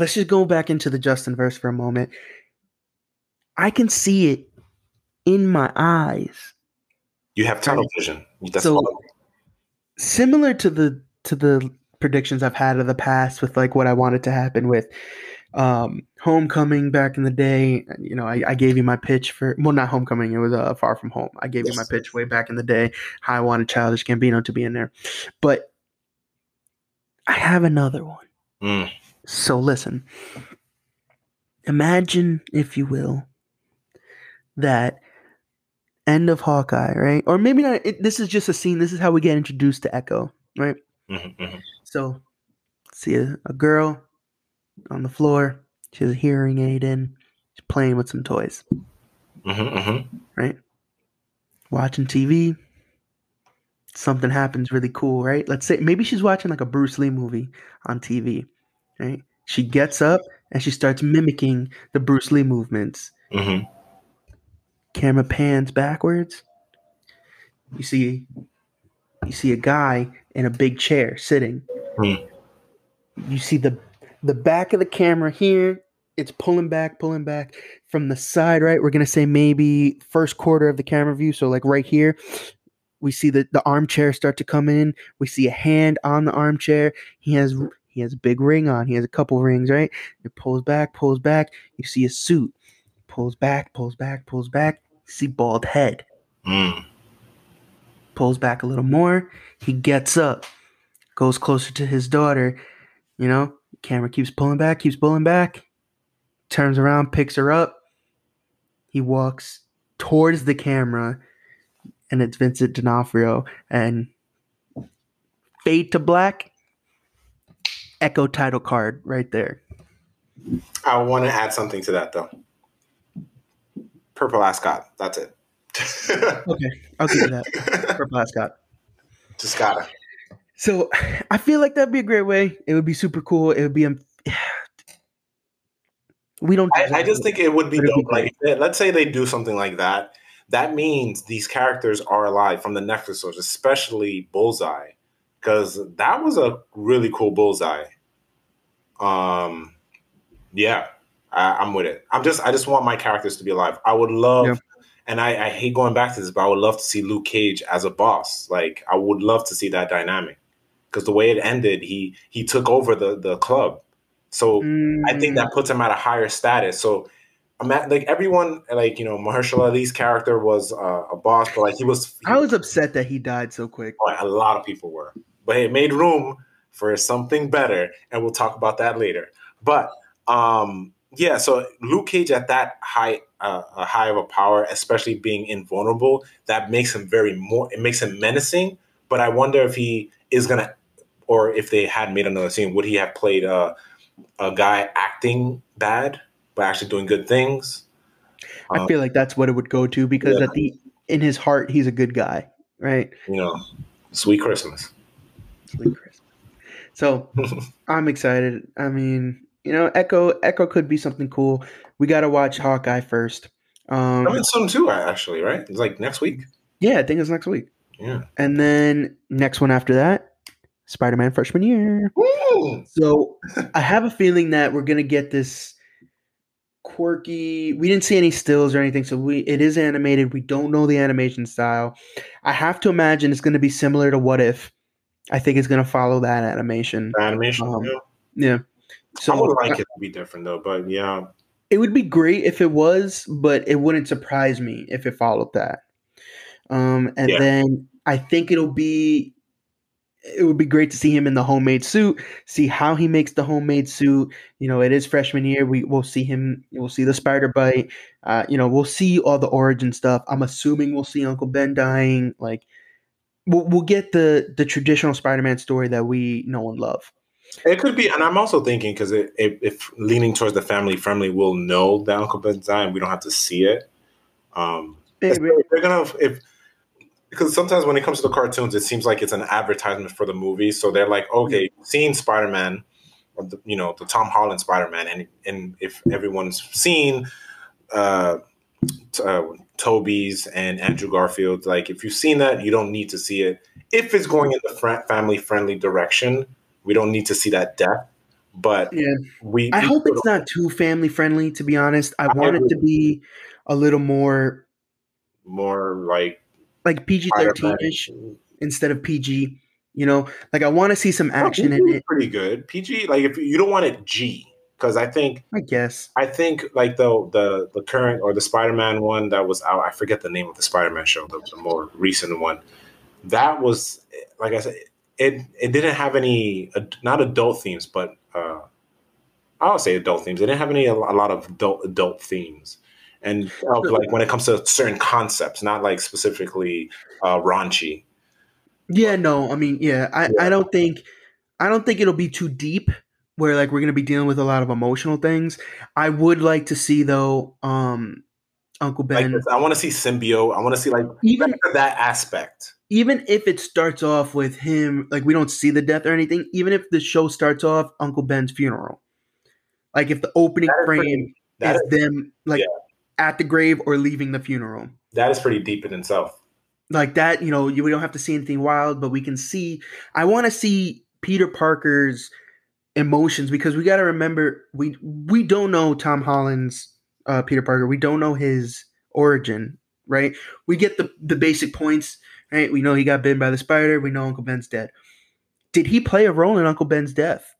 let's just go back into the Justin verse for a moment. I can see it in my eyes. You have tunnel vision. That's So- all. Similar to the to the predictions I've had of the past with like what I wanted to happen with um homecoming back in the day you know I, I gave you my pitch for well not homecoming it was uh, far from home i gave you my pitch way back in the day how i wanted childish gambino to be in there but i have another one Mm. So listen imagine if you will that end of hawkeye right or maybe not it, this is just a scene this is how we get introduced to echo right Mhm, mhm. so, see a, a girl on the floor. She has a hearing aid in. She's playing with some toys, Mhm, mhm. right? Watching TV. Something happens really cool, right? Let's say maybe she's watching like a Bruce Lee movie on TV, right? She gets up and she starts mimicking the Bruce Lee movements. Mhm. Camera pans backwards. You see you see a guy in a big chair sitting. Hmm. You see the the back of the camera here. It's pulling back, pulling back from the side, right? We're gonna say maybe first quarter of the camera view. So like right here, we see the, the armchair start to come in. We see a hand on the armchair. He has he has a big ring on. He has a couple rings, right? It pulls back, pulls back. You see a suit. Pulls back, pulls back, pulls back. You see bald head Mm. pulls back a little more. He gets up, goes closer to his daughter. You know, camera keeps pulling back, keeps pulling back. Turns around, picks her up. He walks towards the camera, and it's Vincent D'Onofrio. And fade to black. Echo title card right there. I want to add something to that though. Purple ascot. That's it. Okay, I'll give you that. Purple ascot. Just gotta. So I feel like that'd be a great way. It would be super cool. It would be. Um, we don't. I, I just think it would be It'd be. Like, let's say they do something like that. That means these characters are alive from the Netflix shows, especially Bullseye, because that was a really cool Bullseye. Um, yeah, I, I'm with it. I'm just, I just want my characters to be alive. I would love, Yeah. and I, I hate going back to this, but I would love to see Luke Cage as a boss. Like, I would love to see that dynamic because the way it ended, he he took over the the club. So I think Mm. that puts him at a higher status. So, I'm at, like everyone, like you know, Mahershala Ali's character was uh, a boss, but like he was, I was upset that he died so quick. a lot of people were, but it made room for something better, and we'll talk about that later. But um, yeah, so Luke Cage at that high, uh, a high of a power, especially being invulnerable, that makes him very more. It makes him menacing. But I wonder if he is gonna, or if they had made another scene, would he have played a a guy acting bad but actually doing good things? I Um, feel like that's what it would go to because yeah. at the in his heart he's a good guy, right? you know, sweet Christmas. Sweet Christmas. So I'm excited. I mean, you know, Echo Echo could be something cool. We got to watch Hawkeye first. Um, I Coming soon too, actually, right? It's like next week. yeah, I think it's next week. Yeah. And then next one after that, Spider-Man freshman year. Woo! So I have a feeling that we're gonna get this quirky. We didn't see any stills or anything, so we it is animated. We don't know the animation style. I have to imagine it's gonna be similar to What If. I think it's gonna follow that animation. The animation. Um, yeah. Yeah. So I would like it to be different though, but yeah, it would be great if it was, but it wouldn't surprise me if it followed that. Um, and Yeah. then I think it'll be it would be great to see him in the homemade suit, see how he makes the homemade suit. You know, it is freshman year. We will see him. We'll see the spider bite. Uh, you know, we'll see all the origin stuff. I'm assuming we'll see Uncle Ben dying. Like, we'll, we'll get the the traditional Spider-Man story that we know and love. it could be. And I'm also thinking because it, if, if leaning towards the family friendly, we'll know that Uncle Ben's dying. We don't have to see it. Um, they're gonna if because sometimes when it comes to the cartoons, it seems like it's an advertisement for the movie. So they're like, okay, seeing Spider Man, you know, the Tom Holland Spider Man, and and if everyone's seen uh, uh, Tobey's and Andrew Garfield, like if you've seen that, you don't need to see it. If it's going in the fr- family friendly direction, we don't need to see that death. But Yeah. we, I we hope it's not too family friendly. To be honest, I I want it to be a little more more like like PG thirteen ish instead of PG. You know, like I want to see some action in it. Pretty good. PG, like if you don't want it G, because I think I guess. I think like the the the current or the Spider Man one that was out. I forget the name of the Spider Man show, the, the more recent one. That was like I said, it it didn't have any ad- not adult themes, but uh, I'll say adult themes. It didn't have any a lot of adult adult themes, and of, like when it comes to certain concepts, not like specifically uh, raunchy. Yeah, no, I mean, yeah, I, Yeah. I don't think I don't think it'll be too deep where like we're gonna be dealing with a lot of emotional things. I would like to see though, um Uncle Ben, this, I want to see symbiote. I want to see like even that aspect. even if it starts off with him like we don't see the death or anything, even if the show starts off Uncle Ben's funeral. Like if the opening frame pretty- is is, them like yeah. at the grave or leaving the funeral. that is pretty deep in itself. like that you know you, we don't have to see anything wild but we can see i want to see peter parker's emotions because we got to remember we we don't know tom holland's uh, peter parker. We don't know his origin right? We get the the basic points right? We know he got bitten by the spider. We know uncle ben's dead. Did he play a role in uncle ben's death?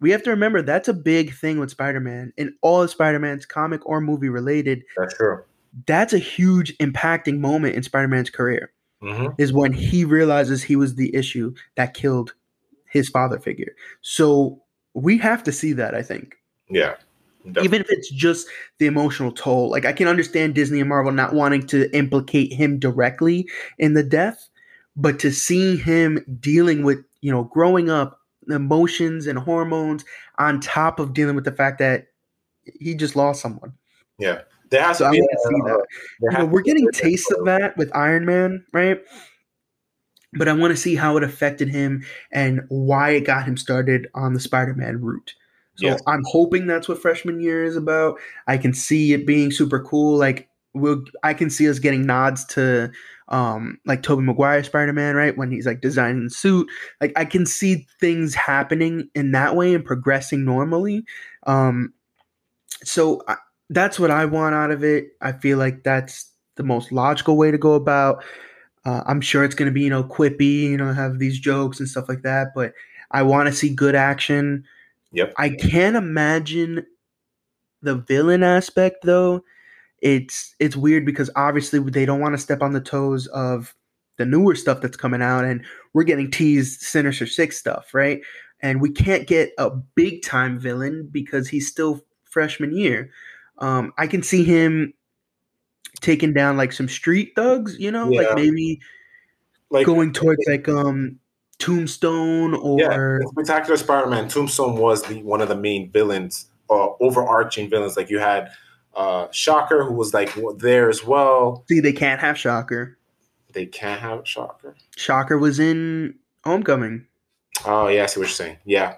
We have to remember that's a big thing with spider-man and all of spider-man's comic or movie related. That's true. that's a huge impacting moment in spider-man's career hmm is when he realizes he was the issue that killed his father figure. So we have to see that, I think. Yeah. Definitely. Even if it's just the emotional toll. Like I can understand Disney and Marvel not wanting to implicate him directly in the death, but to see him dealing with, you know, growing up, emotions and hormones on top of dealing with the fact that he just lost someone. yeah. There has So to I want to see uh, that. you know, we're getting a tastes of that with Iron Man, right? But I want to see how it affected him and why it got him started on the Spider-Man route. So Yes. I'm hoping that's what freshman year is about. I can see it being super cool. Like we'll, I can see us getting nods to, um, like Tobey Maguire Spider-Man, right? When he's like designing the suit. Like I can see things happening in that way and progressing normally. Um, so I, that's what I want out of it. I feel like that's the most logical way to go about. Uh, I'm sure it's going to be you know quippy, you know, have these jokes and stuff like that. But I want to see good action. Yep. I can't imagine the villain aspect though. It's it's weird because obviously they don't want to step on the toes of the newer stuff that's coming out, and we're getting teased Sinister Six stuff, right? And we can't get a big time villain because he's still freshman year. Um, I can see him taking down like some street thugs, you know, Yeah. like maybe like going towards like um Tombstone or in Spectacular Spider-Man. Tombstone was the one of the main villains, uh, overarching villains. Like you had uh, Shocker, who was like there as well. see they can't have Shocker. They can't have Shocker. Shocker was in Homecoming. Oh yeah, I see what you're saying. Yeah,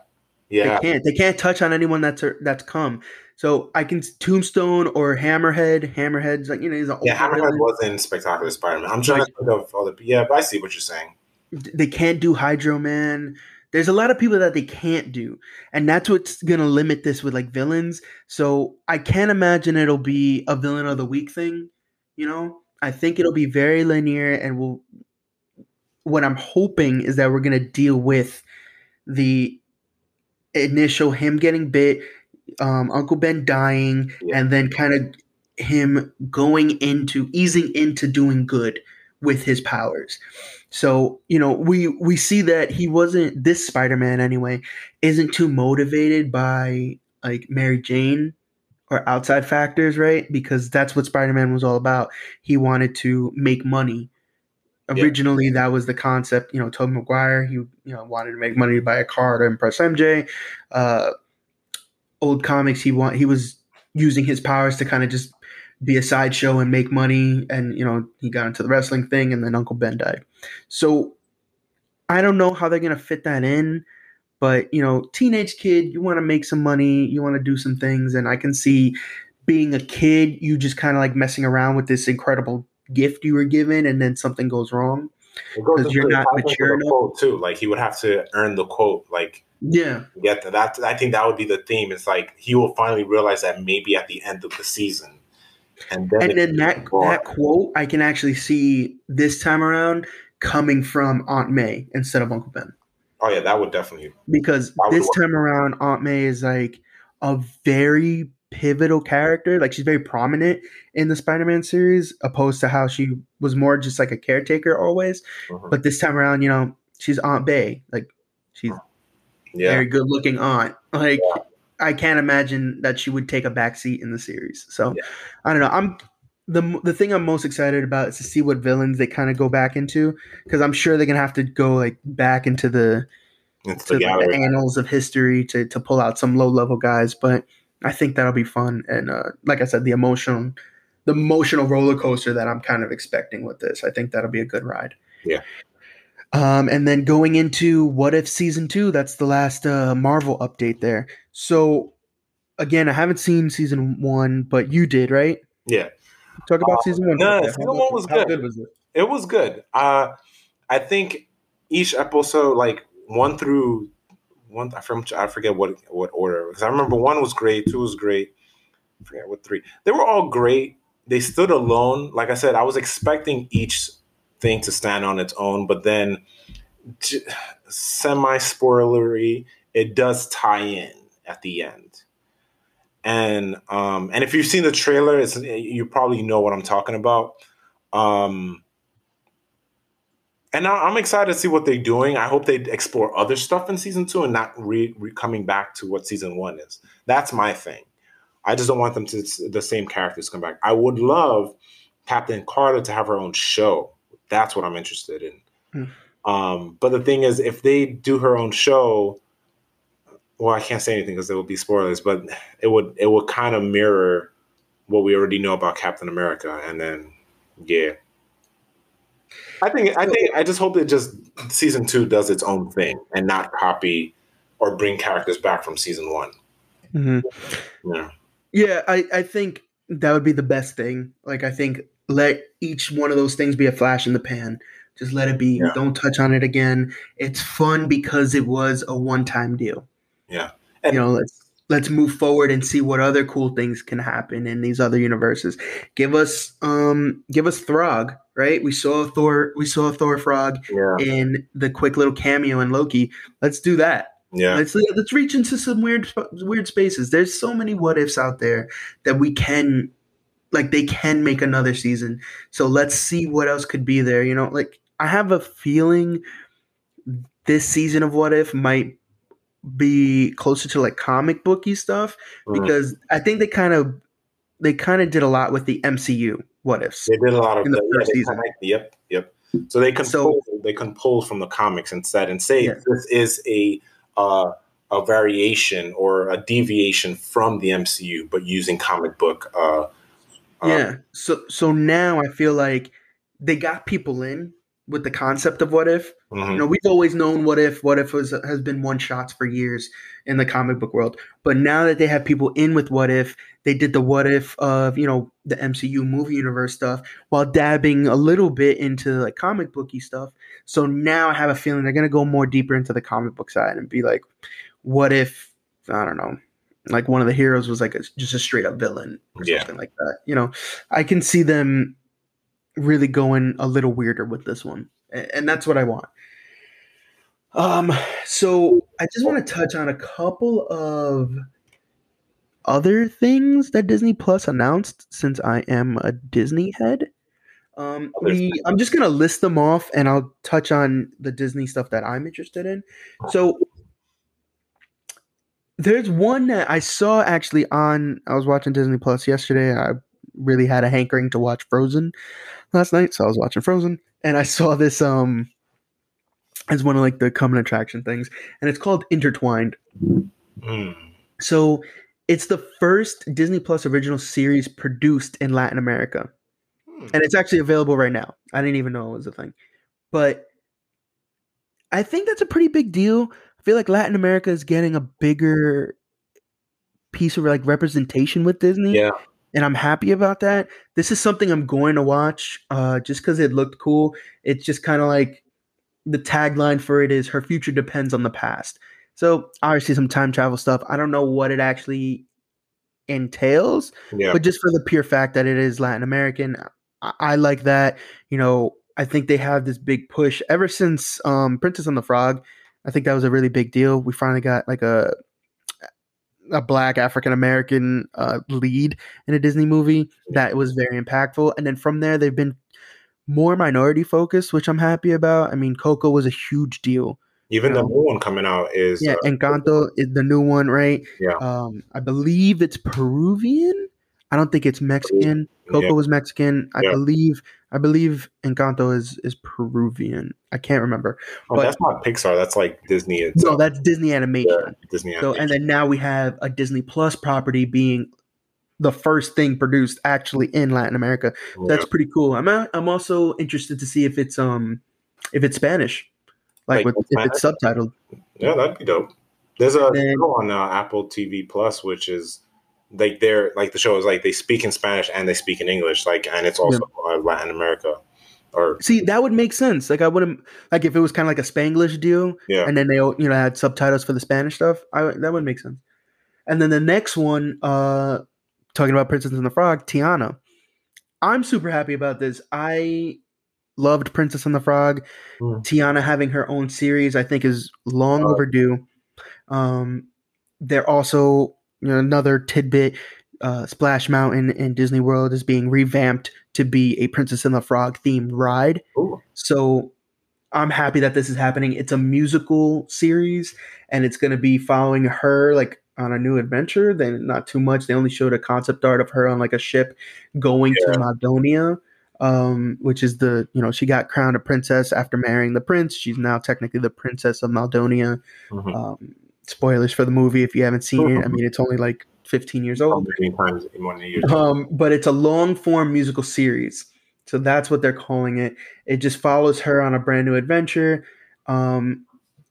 yeah, They can't. They can't touch on anyone that's that's come. So I can Tombstone or Hammerhead. Hammerhead's like you know he's an yeah. Hammerhead villain. was in Spectacular Spider-Man. I'm trying to think of other. Yeah, but I see what you're saying. They can't do Hydro Man. There's a lot of people that they can't do, and that's what's gonna limit this with like villains. So I can't imagine it'll be a villain of the week thing. You know, I think it'll be very linear, and we'll. What I'm hoping is that we're gonna deal with the initial him getting bit, um, Uncle Ben dying, Yeah. and then kind of him going into easing into doing good with his powers. So, you know, we we see that he wasn't this Spider-Man anyway, isn't too motivated by like Mary Jane or outside factors, right? Because that's what Spider-Man was all about. He wanted to make money. Yeah. Originally, that was the concept. You know, Tobey Maguire, he you know wanted to make money to buy a car to impress MJ. Uh, old comics, he want he was using his powers to kind of just be a sideshow and make money. And you know, he got into the wrestling thing, and then Uncle Ben died. So I don't know how they're gonna fit that in, but you know, teenage kid, you want to make some money, you want to do some things, and I can see being a kid, you just kind of like messing around with this incredible gift you were given, and then something goes wrong. It goes 'Cause into you're not mature enough. quote too. Like he would have to earn the quote. Like Yeah. Yeah, that. I think that would be the theme. It's like he will finally realize that maybe at the end of the season, and then, And then that that quote I can actually see this time around coming from Aunt May instead of Uncle Ben. oh yeah, that would definitely. Because would this work. time around Aunt May is like a very pivotal character. Like she's very prominent in the Spider-Man series, opposed to how she was more just like a caretaker always. Mhm. But this time around, you know, she's Aunt Bay. Like Yeah, very good looking aunt. Like I can't imagine that she would take a back seat in the series. So Yeah. I don't know. I'm the the thing I'm most excited about is to see what villains they kind of go back into because I'm sure they're gonna have to go like back into the it's to the the annals of history to to pull out some low level guys. But I think that'll be fun and uh, like I said, the emotional the emotional roller coaster that I'm kind of expecting with this. I think that'll be a good ride. Yeah. Um, and then going into what if season two, that's the last uh, Marvel update there. So again, I haven't seen season one, but you did, right? Yeah, Talk about season one. no, Yeah, season one was how good. was it? it was good. Uh, I think each episode, like one through one, I forget, I forget what what order because I remember one was great, two was great. I forget what three. They were all great. They stood alone. Like I said, I was expecting each thing to stand on its own, but then j- semi spoilery, it does tie in at the end. And um, and if you've seen the trailer, it's, you probably know what I'm talking about. Um, and I- I'm excited to see what they're doing. I hope they explore other stuff in season two and not re, re coming back to what season one is. That's my thing. I just don't want them to the same characters come back. I would love Captain Carter to have her own show. That's what I'm interested in. Hmm. Um, but the thing is, if they do her own show, well, I can't say anything because there will be spoilers. But it would it would kind of mirror what we already know about Captain America, and then yeah, I think I think I just hope that just season two does its own thing and not copy or bring characters back from season one. Mhm. Yeah, Yeah, I, I think that would be the best thing. Like, I think let each one of those things be a flash in the pan. Just let it be. Yeah. Don't touch on it again. It's fun because it was a one time deal. yeah, And you know, let's let's move forward and see what other cool things can happen in these other universes. Give us um give us Throg, right? We saw Thor we saw Thor Frog yeah, in the quick little cameo in Loki. Let's do that. yeah. Let's let's reach into some weird weird spaces. There's so many what ifs out there that we can like they can make another season. So let's see what else could be there. You know, like I have a feeling this season of What If might be closer to like comic booky stuff Mhm. because I think they kind of they kind of did a lot with the MCU What Ifs. They did a lot of in the. First they season. connect- yep, yep. So they can So- pull, they can pull from the comics instead and say Yeah. this is a uh, a variation or a deviation from the MCU, but using comic book. Uh, um, yeah. So so now I feel like they got people in with the concept of What If. mhm. You know, we've always known what if. What if was has been one shots for years in the comic book world. But now that they have people in with what if, they did the what if of you know the MCU movie universe stuff while dabbing a little bit into like comic booky stuff. So now I have a feeling they're gonna go more deeper into the comic book side and be like, what if I don't know, like one of the heroes was like a, just a straight up villain or Yeah. something like that. You know, I can see them really going a little weirder with this one, A- and that's what I want. Um, so I just want to touch on a couple of other things that Disney Plus announced since I am a Disney head. Um, we, I'm just gonna list them off, and I'll touch on the Disney stuff that I'm interested in. So there's one that I saw actually on. I was watching Disney Plus yesterday. I really had a hankering to watch Frozen last night, so I was watching Frozen, and I saw this um as one of like the common attraction things, and it's called Intertwined. Mm. So it's the first Disney Plus original series produced in Latin America, Hmm. and it's actually available right now. I didn't even know it was a thing, but I think that's a pretty big deal. Feel like Latin America is getting a bigger piece of like representation with Disney Yeah, and I'm happy about that. This is something I'm going to watch uh, just because it looked cool. It's just kind of like the tagline for it is "Her future depends on the past." So obviously some time travel stuff. I don't know what it actually entails, Yeah. but just for the pure fact that it is Latin American, I, I like that. You know, I think they have this big push ever since um, Princess and the Frog. I think that was a really big deal. We finally got like a a black African American uh, lead in a Disney movie that was very impactful. And then from there, they've been more minority focused, which I'm happy about. I mean, Coco was a huge deal. Even the new one coming out is Yeah, uh, Encanto is the new one, right? Yeah. Um, I believe it's Peruvian. I don't think it's Mexican. Coco Yeah. was Mexican. I Yeah. believe. I believe Encanto is is Peruvian. I can't remember. oh, but- that's not Pixar. That's like Disney. No, that's Disney animation. Yeah, Disney. So, and then now we have a Disney Plus property being the first thing produced actually in Latin America. animation. That's pretty cool. I'm a, I'm also interested to see if it's um if it's Spanish, like, Like with, if it's subtitled. yeah. that'd be dope. There's a Then- show on uh, Apple TV Plus, which is like they're like the show is like they speak in Spanish and they speak in English, like, and it's also uh, Latin America, or See, that would make sense. Like I wouldn't like if it was kind of like a Spanglish deal, yeah, and then they you know had subtitles for the Spanish stuff. I that would make sense. And then the next one, uh, talking about Princess and the Frog, Tiana. I'm super happy about this. I loved Princess and the Frog. Hmm. Tiana having her own series, I think, is long overdue. Um, they're also you know another tidbit. Uh, Splash Mountain in Disney World is being revamped to be a Princess and the Frog themed ride. Ooh. So I'm happy that this is happening. It's a musical series and it's going to be following her like on a new adventure. Then not too much. They only showed a concept art of her on like a ship going to Maldonia, um, which is the you know she got crowned a princess after marrying the prince. She's now technically the princess of Maldonia. Mhm. Um, spoilers for the movie if you haven't seen it. I mean, it's only like 15 years old. many times more than year? Um, but it's a long form musical series. So that's what they're calling it. It just follows her on a brand new adventure. Um,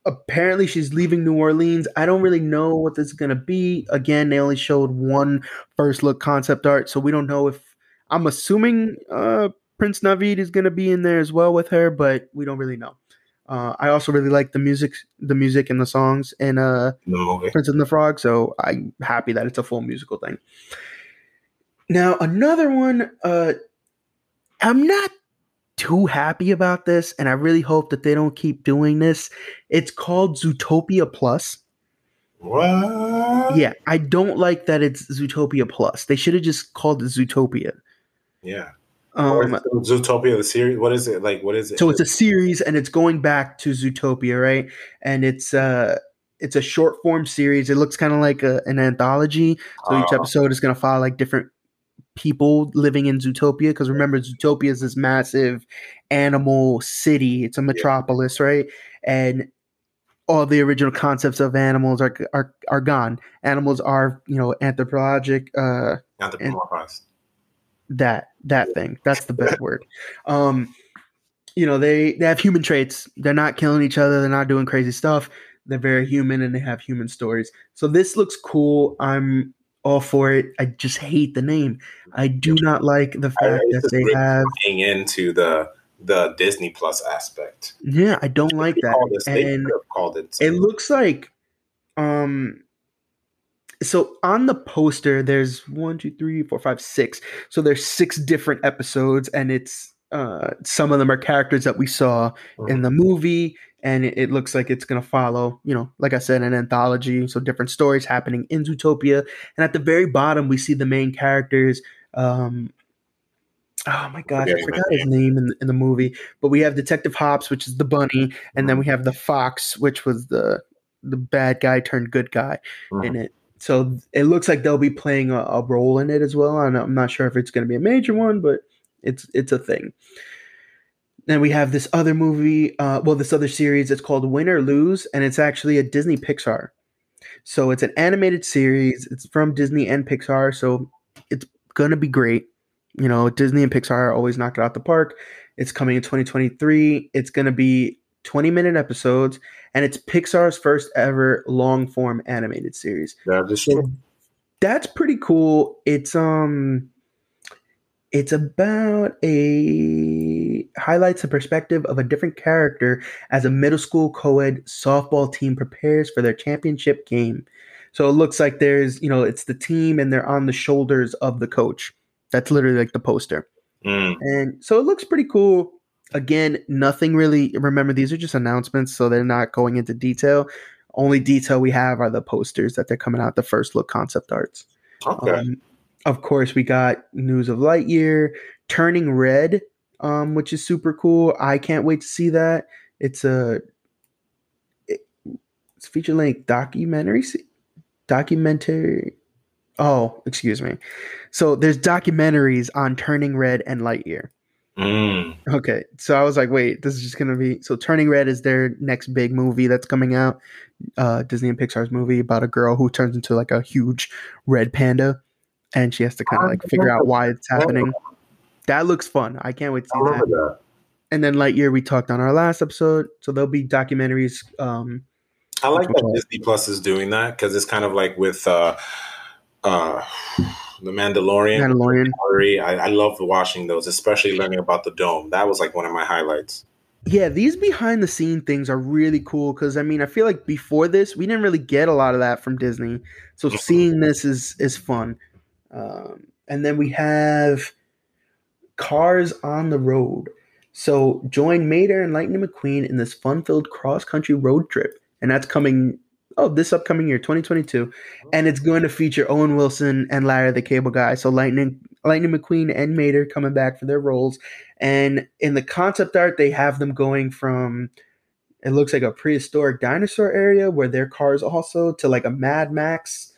apparently, she's leaving New Orleans. I don't really know what this is going to be. Again, they only showed one first look concept art. So we don't know if I'm assuming uh, Prince Naveen is going to be in there as well with her, but we don't really know. Uh, I also really like the music, the music and the songs in uh, in the movie. Princess and the Frog, so I'm happy that it's a full musical thing. Now, another one, uh, I'm not too happy about this, and I really hope that they don't keep doing this. It's called Zootopia Plus. What? Yeah, I don't like that it's Zootopia Plus. They should have just called it Zootopia. Yeah. Um, Zootopia the series. What is it like? What is it? so it's a series and it's going back to Zootopia, right? And it's uh it's a short form series. It looks kind of like a, an anthology. So each Oh. episode is going to follow like different people living in Zootopia. Because remember, Zootopia is this massive animal city. It's a metropolis, right? And all the original concepts of animals are are are gone. Animals are you know anthropologic. Uh, Anthropomorphized. That that thing. That's the best word. Um, you know they they have human traits. They're not killing each other. They're not doing crazy stuff. They're very human and they have human stories. So this looks cool. I'm all for it. I just hate the name. I do not like the fact that they have. Playing into the the Disney Plus aspect. Yeah, I don't like that. this- And called it. it looks like um so on the poster there's one two three four five six. So there's six different episodes and it's uh some of them are characters that we saw in the movie and it, it looks like it's going to follow you know like i said an anthology so different stories happening in zootopia. And at the very bottom we see the main characters um oh my gosh i forgot his name in, the- in the movie but we have detective hops which is the bunny and then we have the fox which was the the bad guy turned good guy in it so it looks like they'll be playing a, a role in it as well and i'm not sure if it's going to be a major one but it's it's a thing. Then we have this other movie uh, well this other series. It's called win or lose and it's actually a disney pixar. So it's an animated series. It's from disney and pixar so it's going to be great. You know disney and pixar always knock it out the park. It's coming in 2023 it's going to be 20 minute episodes and it's pixar's first ever long form animated series That is true. that's pretty cool. It's um it's about a highlights the perspective of a different character as a middle school co-ed softball team prepares for their championship game. So it looks like there's, you know, it's the team and they're on the shoulders of the coach. That's literally like the poster. Mm. And so it looks pretty cool. Again, nothing really. Remember, these are just announcements, so they're not going into detail. Only detail we have are the posters that they're coming out, the first look concept arts. Okay. Um, of course, we got news of Lightyear turning red, um, which is super cool. I can't wait to see that. It's a it- it's feature length documentary. Documentary. Oh, excuse me. So there's documentaries on Turning Red and Lightyear. Mm. Okay, so I was like, wait, this is just gonna be so. Turning Red is their next big movie that's coming out. Uh, Disney and Pixar's movie about a girl who turns into like a huge red panda, and she has to kind of like figure out why it's happening. That looks fun. I can't wait to see that. that. And then Lightyear, we talked on our last episode, so there'll be documentaries. Um, I like that Disney Plus is doing that because it's kind of like with uh, uh, the Mandalorian. Mandalorian. I, I love watching those, especially learning about the dome. That was like one of my highlights. Yeah, these behind the scene things are really cool because I mean, I feel like before this, we didn't really get a lot of that from Disney. So seeing this is is fun. Um, and then we have Cars on the Road. So join Mater and Lightning McQueen in this fun-filled cross-country road trip, and that's coming. Oh, this upcoming year, 2022, and it's going to feature Owen Wilson and Larry the Cable Guy. So Lightning, Lightning McQueen and Mater coming back for their roles. And in the concept art, they have them going from it looks like a prehistoric dinosaur area where their cars also to like a Mad Max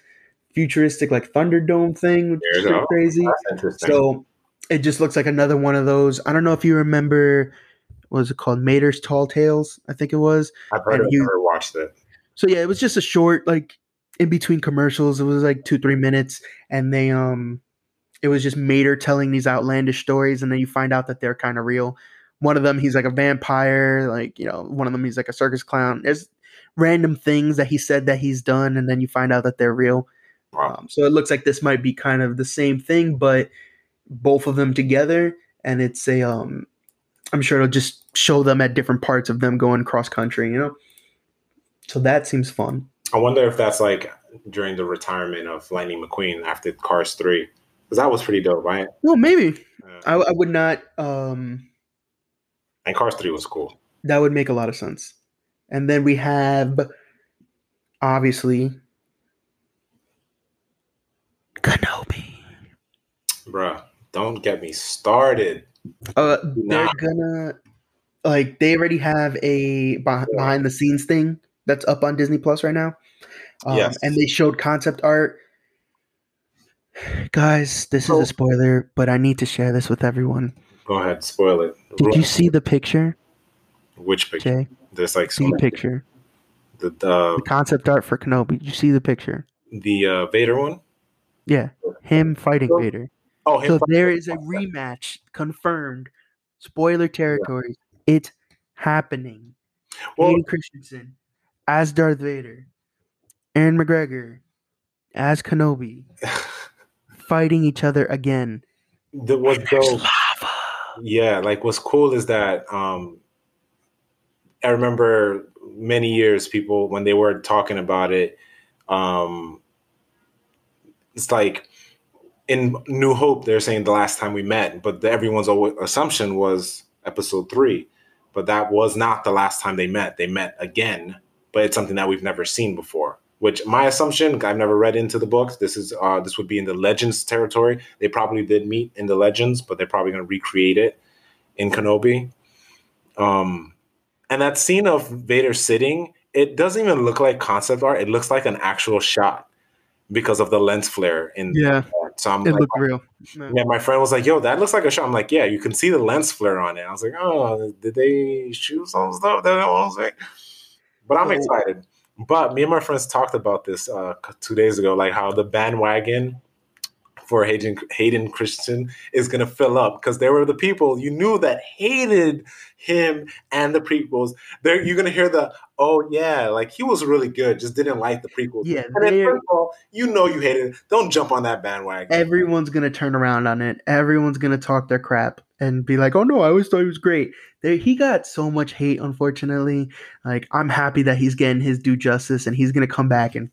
futuristic like Thunderdome thing, which There is you pretty crazy. So it just looks like another one of those. I don't know if you remember what was it called? Mater's Tall Tales, I think it was. I've heard and you- never watched it. So yeah, it was just a short, like in between commercials. It was like two, three minutes, and they um, it was just Mater telling these outlandish stories, and then you find out that they're kind of real. One of them, he's like a vampire, like you know. One of them, he's like a circus clown. There's random things that he said that he's done, and then you find out that they're real. Wow. Um, so it looks like this might be kind of the same thing, but both of them together, and it's a um, I'm sure it'll just show them at different parts of them going cross country, you know. So that seems fun. I wonder if that's like during the retirement of Lightning McQueen after Cars 3. Because that was pretty dope, right? Well, maybe Uh, I, I would not. Um, and Cars 3 was cool. that would make a lot of sense. And then we have, obviously, Kenobi. Bruh, don't get me started. Uh, they're Nah. gonna like they already have a behind the scenes thing that's up on Disney Plus right now. Um, Yes. and they showed concept art. Guys, this is a spoiler, but I need to share this with everyone. Go ahead, spoil it. Did you see the picture, Which picture? Jay? There's like so See the picture, The, the, the concept art for Kenobi. Did you see the picture? the uh, Vader one? Yeah, him fighting So- Vader. Oh, him So fighting- there is a rematch confirmed. Spoiler territory. It's happening. Well, Hayden Christensen as Darth Vader, Ewan McGregor as Kenobi, fighting each other again. the, what's There's dope lava. Yeah, like what's cool is that um I remember many years people when they were talking about it, um it's like in New Hope they're saying the last time we met, but the, everyone's always, assumption was episode three. But that was not the last time they met. They met again, but it's something that we've never seen before. Which my assumption, I've never read into the books. This is uh, this would be in the Legends territory. They probably did meet in the Legends, but they're probably going to recreate it in Kenobi. Um, and that scene of Vader sitting, it doesn't even look like concept art. It looks like an actual shot because of the lens flare in Yeah, So I'm it like, looked real. Yeah. yeah, my friend was like, "Yo, that looks like a shot." I'm like, "Yeah, you can see the lens flare on it." I was like, "Oh, did they shoot some stuff?" That's what I was like. But I'm excited. But me and my friends talked about this uh, two days ago, like how the bandwagon for Hayden Hayden Christensen is going to fill up because there were the people you knew that hated him and the prequels. There, you're going to hear the oh yeah, like he was really good, just didn't like the prequels. Yeah, and then first of all, you know you hated it. Don't jump on that bandwagon. everyone's gonna turn around on it. Everyone's gonna talk their crap and be like, "Oh no, I always thought he was great." There, he got so much hate, unfortunately. Like, I'm happy that he's getting his due justice, and he's gonna come back and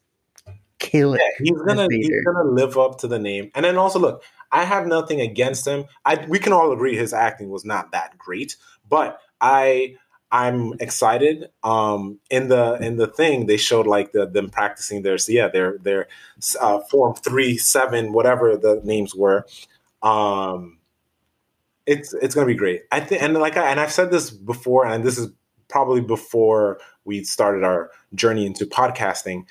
kill it. Yeah, he's gonna he's gonna live up to the name. And then also look, I have nothing against him. I we can all agree his acting was not that great, but I I'm excited. Um, in the in the thing they showed like the them practicing their so yeah their their uh, form three seven whatever the names were. Um, it's it's gonna be great. I think and like I, and I've said this before, and this is probably before we started our journey into podcasting.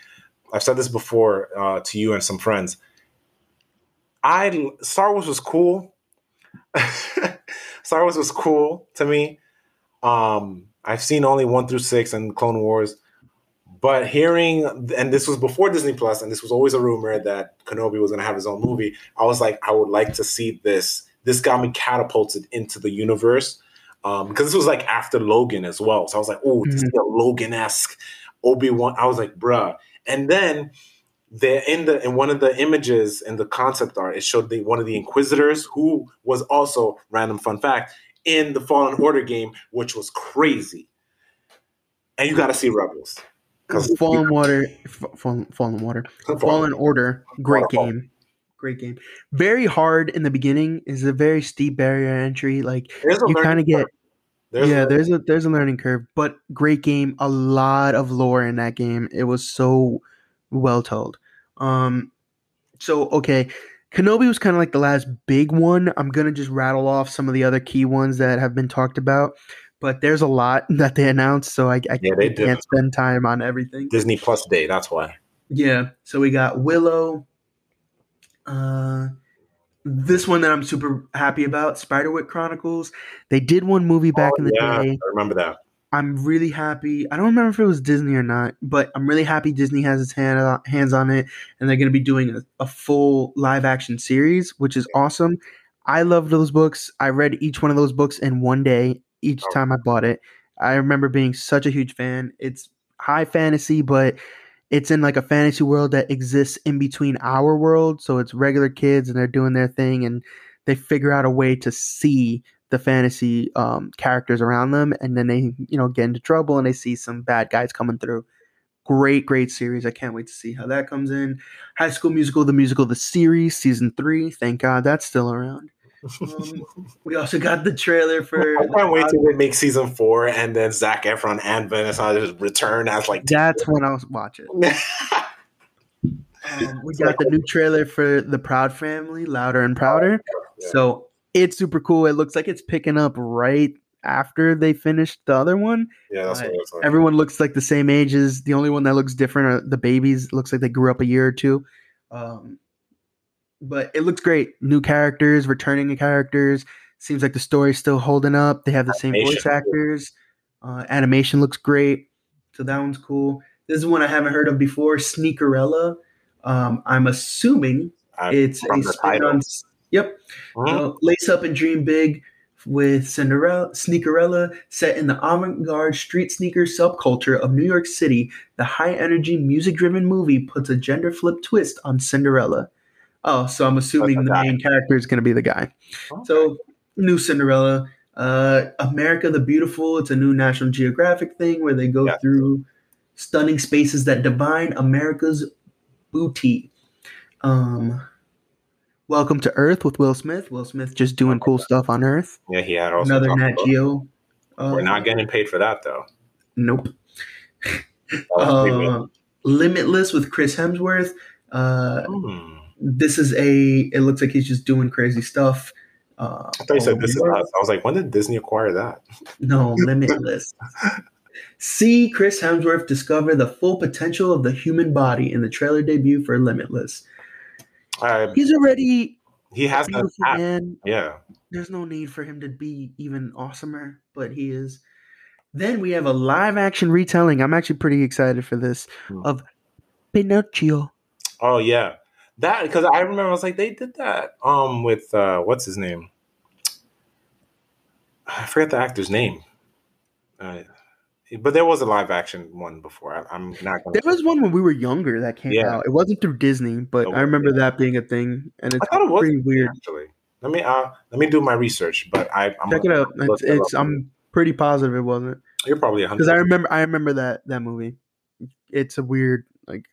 I've said this before uh, to you and some friends. I Star Wars was cool. Star Wars was cool to me. Um, I've seen only one through six and Clone Wars, but hearing and this was before Disney Plus, and this was always a rumor that Kenobi was going to have his own movie. I was like, I would like to see this. This got me catapulted into the universe um, because this was like after Logan as well. So I was like, oh, this is a Logan esque Obi Wan. I was like, bruh. And then the in the in one of the images in the concept art, it showed the one of the Inquisitors who was also random fun fact in the Fallen Order game, which was crazy. And you got to see Rebels because Fallen Water, Fallen, Fallen Water, Fallen Order, great game, great game. Very hard in the beginning. Is a very steep barrier entry. Like you kind of get. There's yeah, a- there's a there's a learning curve, but great game. A lot of lore in that game. It was so well told. Um, so okay, Kenobi was kind of like the last big one. I'm gonna just rattle off some of the other key ones that have been talked about, but there's a lot that they announced, so I, I Yeah, can't spend time on everything. Disney Plus Day. That's why. Yeah. So we got Willow. Uh this one that I'm super happy about, Spiderwick Chronicles. They did one movie back Oh, in the yeah, day. I remember that. I'm really happy. I don't remember if it was Disney or not, but I'm really happy Disney has its hand, uh, hands on it and they're going to be doing a, a full live action series, which is awesome. I love those books. I read each one of those books in one day each Oh. time I bought it. I remember being such a huge fan. It's high fantasy, but it's in like a fantasy world that exists in between our world. So it's regular kids and they're doing their thing and they figure out a way to see the fantasy um, characters around them and then they, you know, get into trouble and they see some bad guys coming through. Great, great series. I can't wait to see how that comes in. High School Musical, the musical, the series, season three. Thank God that's still around. Um, we also got the trailer for. I can't wait till they make season four and then Zac Efron and Vanessa just return as like. That's when I'll watch it. Um, we got the new trailer for the Proud Family, Louder and Prouder. Yeah. So it's super cool. It looks like it's picking up right after they finished the other one. yeah, that's what like. Everyone looks like the same ages. The only one that looks different are the babies. Looks like they grew up a year or two. Um, but it looks great. New characters, returning characters. Seems like the story's still holding up. They have the same voice actors. Uh, animation looks great. So that one's cool. This is one I haven't heard of before. Sneakerella. Um, I'm assuming I- it's a spin on. Yep, Mhm. uh, Lace Up and Dream Big with Cinderella, Sneakerella, set in the avant-garde street sneaker subculture of New York City. The high-energy, music-driven movie puts a gender-flip twist on Cinderella. Oh, so I'm assuming the the main character is going to be the guy. So, new Cinderella, uh, America the Beautiful. It's a new National Geographic thing where they go Yeah. through stunning spaces that divine America's booty. Um, Welcome to Earth with Will Smith. Will Smith just doing cool stuff on Earth. yeah, he had also Another Nat Geo. Uh, We're not getting paid for that though. Nope. That was pretty good. Uh, Limitless with Chris Hemsworth. Uh, Hmm. This is a. It looks like he's just doing crazy stuff. Uh, I thought you said this is us. I was like, when did Disney acquire that? No, limitless. See Chris Hemsworth discover the full potential of the human body in the trailer debut for Limitless. Uh, He's already he a has that. man. Yeah. There's no need for him to be even awesomer, but he is. Then we have a live action retelling. I'm actually pretty excited for this Hmm. of Pinocchio. Oh yeah. That because I remember I was like they did that um with uh what's his name? I forget the actor's name. Uh, but there was a live action one before. I, am not. Gonna there was one when we were younger that came yeah. out. It wasn't through Disney, but I remember yeah. that being a thing, and it's I thought it was pretty weird. Actually, let me uh let me do my research. But I I'm check it out. It's, it's it I'm pretty positive it wasn't. You're probably because I remember I remember that that movie. It's a weird like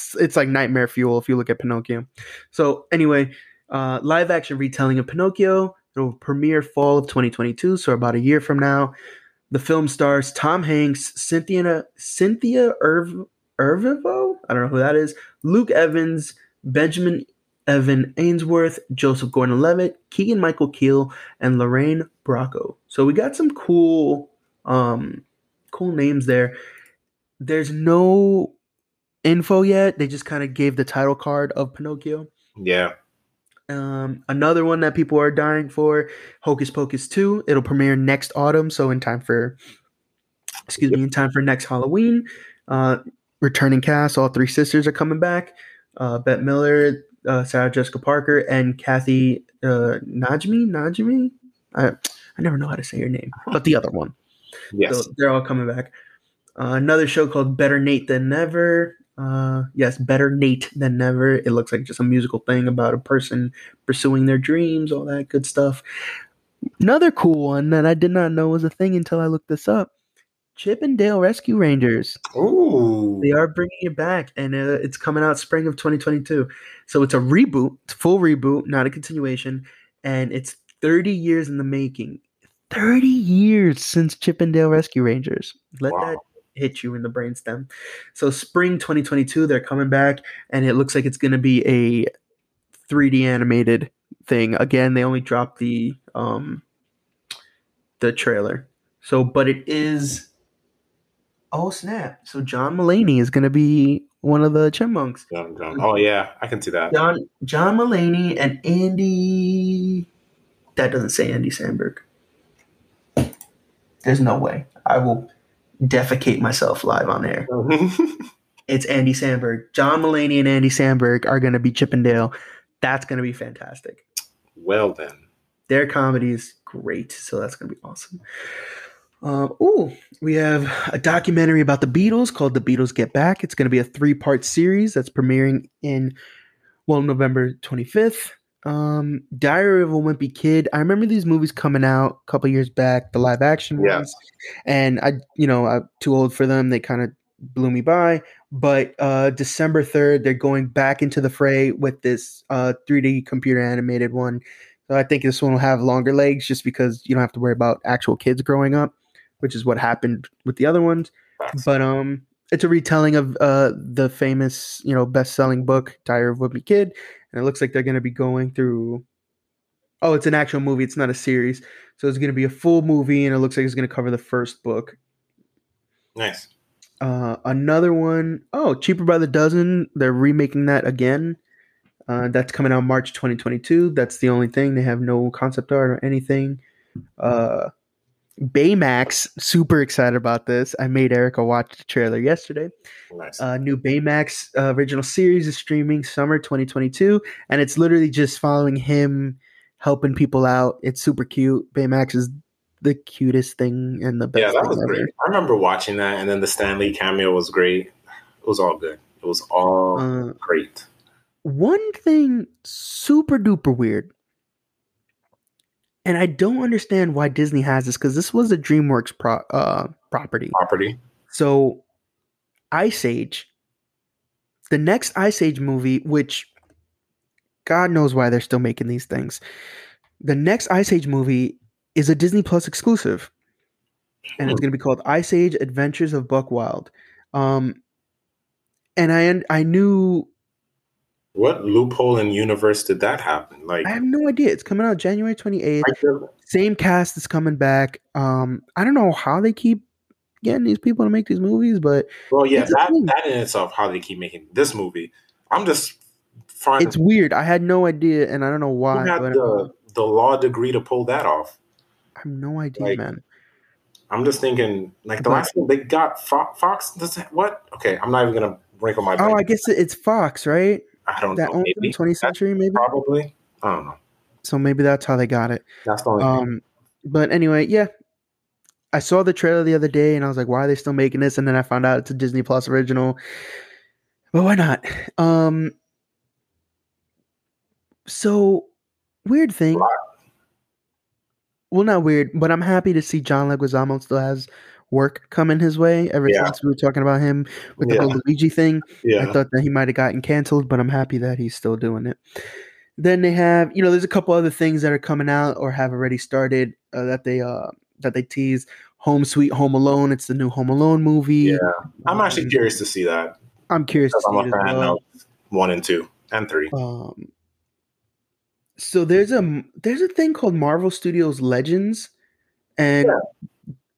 it's, it's like nightmare fuel if you look at Pinocchio. So anyway, uh, live action retelling of Pinocchio. It'll premiere fall of 2022, so about a year from now. The film stars Tom Hanks, Cynthia Cynthia Irv, Irvivo, I don't know who that is, Luke Evans, Benjamin Evan Ainsworth, Joseph Gordon-Levitt, Keegan Michael Key, and Lorraine Bracco. So we got some cool, um, cool names there. There's no info yet. They just kind of gave the title card of Pinocchio. Yeah. Um, another one that people are dying for, Hocus Pocus 2. It'll premiere next autumn, so in time for excuse me, in time for next Halloween. Uh, returning cast, all three sisters are coming back. Uh, Bette Midler, uh, Sarah Jessica Parker, and Kathy uh, Najimy. Najimy? I, I never know how to say your name, but the other one. Yes. So they're all coming back. Uh, another show called Better Nate Than Never. Uh, yes, better Nate than never. It looks like just a musical thing about a person pursuing their dreams, all that good stuff. Another cool one that I did not know was a thing until I looked this up. Chip 'n Dale Rescue Rangers. Ooh. They are bringing it back, and uh, it's coming out spring of 2022. So it's a reboot, it's full reboot, not a continuation, and it's 30 years in the making. 30 years since Chip 'n Dale Rescue Rangers. Let wow. that hit you in the brainstem. So spring 2022, they're coming back, and it looks like it's going to be a 3D animated thing. Again, they only dropped the um the trailer. So, but it is. Oh snap! So John Mulaney is going to be one of the chipmunks. John, John. Oh yeah, I can see that. John John Mulaney and Andy. That doesn't say Andy Samberg. There's no way. I will defecate myself live on air. it's Andy Samberg. John Mulaney and Andy Samberg are going to be Chip 'n Dale. That's going to be fantastic. Well, then. Their comedy is great. So that's going to be awesome. Uh, oh, we have a documentary about the Beatles called The Beatles Get Back. It's going to be a three part series that's premiering in, well, November 25th. Um, Diary of a Wimpy Kid. I remember these movies coming out a couple years back, the live action yeah. ones, and I, you know, I'm too old for them. They kind of blew me by. But uh, December third, they're going back into the fray with this uh 3D computer animated one. So I think this one will have longer legs, just because you don't have to worry about actual kids growing up, which is what happened with the other ones. But um, it's a retelling of uh the famous, you know, best selling book Diary of a Wimpy Kid and it looks like they're going to be going through. Oh, it's an actual movie. It's not a series, so it's going to be a full movie, and it looks like it's going to cover the first book. Nice. Uh, another one, oh, Cheaper by the Dozen. They're remaking that again. Uh, that's coming out March 2022. That's the only thing. They have no concept art or anything. Uh, Baymax, super excited about this. I made Erica watch the trailer yesterday. Nice. Uh, new Baymax uh, original series is streaming summer 2022, and it's literally just following him helping people out. It's super cute. Baymax is the cutest thing and the best. Yeah, that was great. I remember watching that, and then the Stan Lee cameo was great. It was all good. It was all uh, great. One thing super duper weird and I don't understand why Disney has this because this was a DreamWorks pro- uh, property. Property. So, Ice Age, the next Ice Age movie, which God knows why they're still making these things. The next Ice Age movie is a Disney Plus exclusive, and it's going to be called Ice Age: Adventures of Buck Wild. Um, and I I knew what loophole in universe did that happen? Like I have no idea. It's coming out January 28th. Same cast is coming back. Um, I don't know how they keep getting these people to make these movies, but well, yeah, that, that in itself, how they keep making this movie. I'm just finding it's weird. I had no idea, and I don't know why. Who had the, the law degree to pull that off? I have no idea, like, man. I'm just thinking, like the but, last one they got Fox. Fox does what? Okay, I'm not even gonna wrinkle my. Oh, I guess it's Fox, right? I don't that know. Maybe 20th century, maybe. probably. I don't know. So maybe that's how they got it. That's the only thing. Um, but anyway, yeah. I saw the trailer the other day and I was like, why are they still making this? And then I found out it's a Disney Plus original. But why not? Um so weird thing. Well, not weird, but I'm happy to see John Leguizamo still has work coming his way. Ever Yeah. since we were talking about him with the Yeah. whole Luigi thing, I thought that he might have gotten canceled, but I'm happy that he's still doing it. Then they have, you know, there's a couple other things that are coming out or have already started uh, that they uh that they tease. Home Sweet Home Alone. It's the new Home Alone movie. Yeah. I'm actually Um, curious to see that I'm curious to I'm see a fan well. of one and two and three. Um, so there's a there's a thing called Marvel Studios Legends, and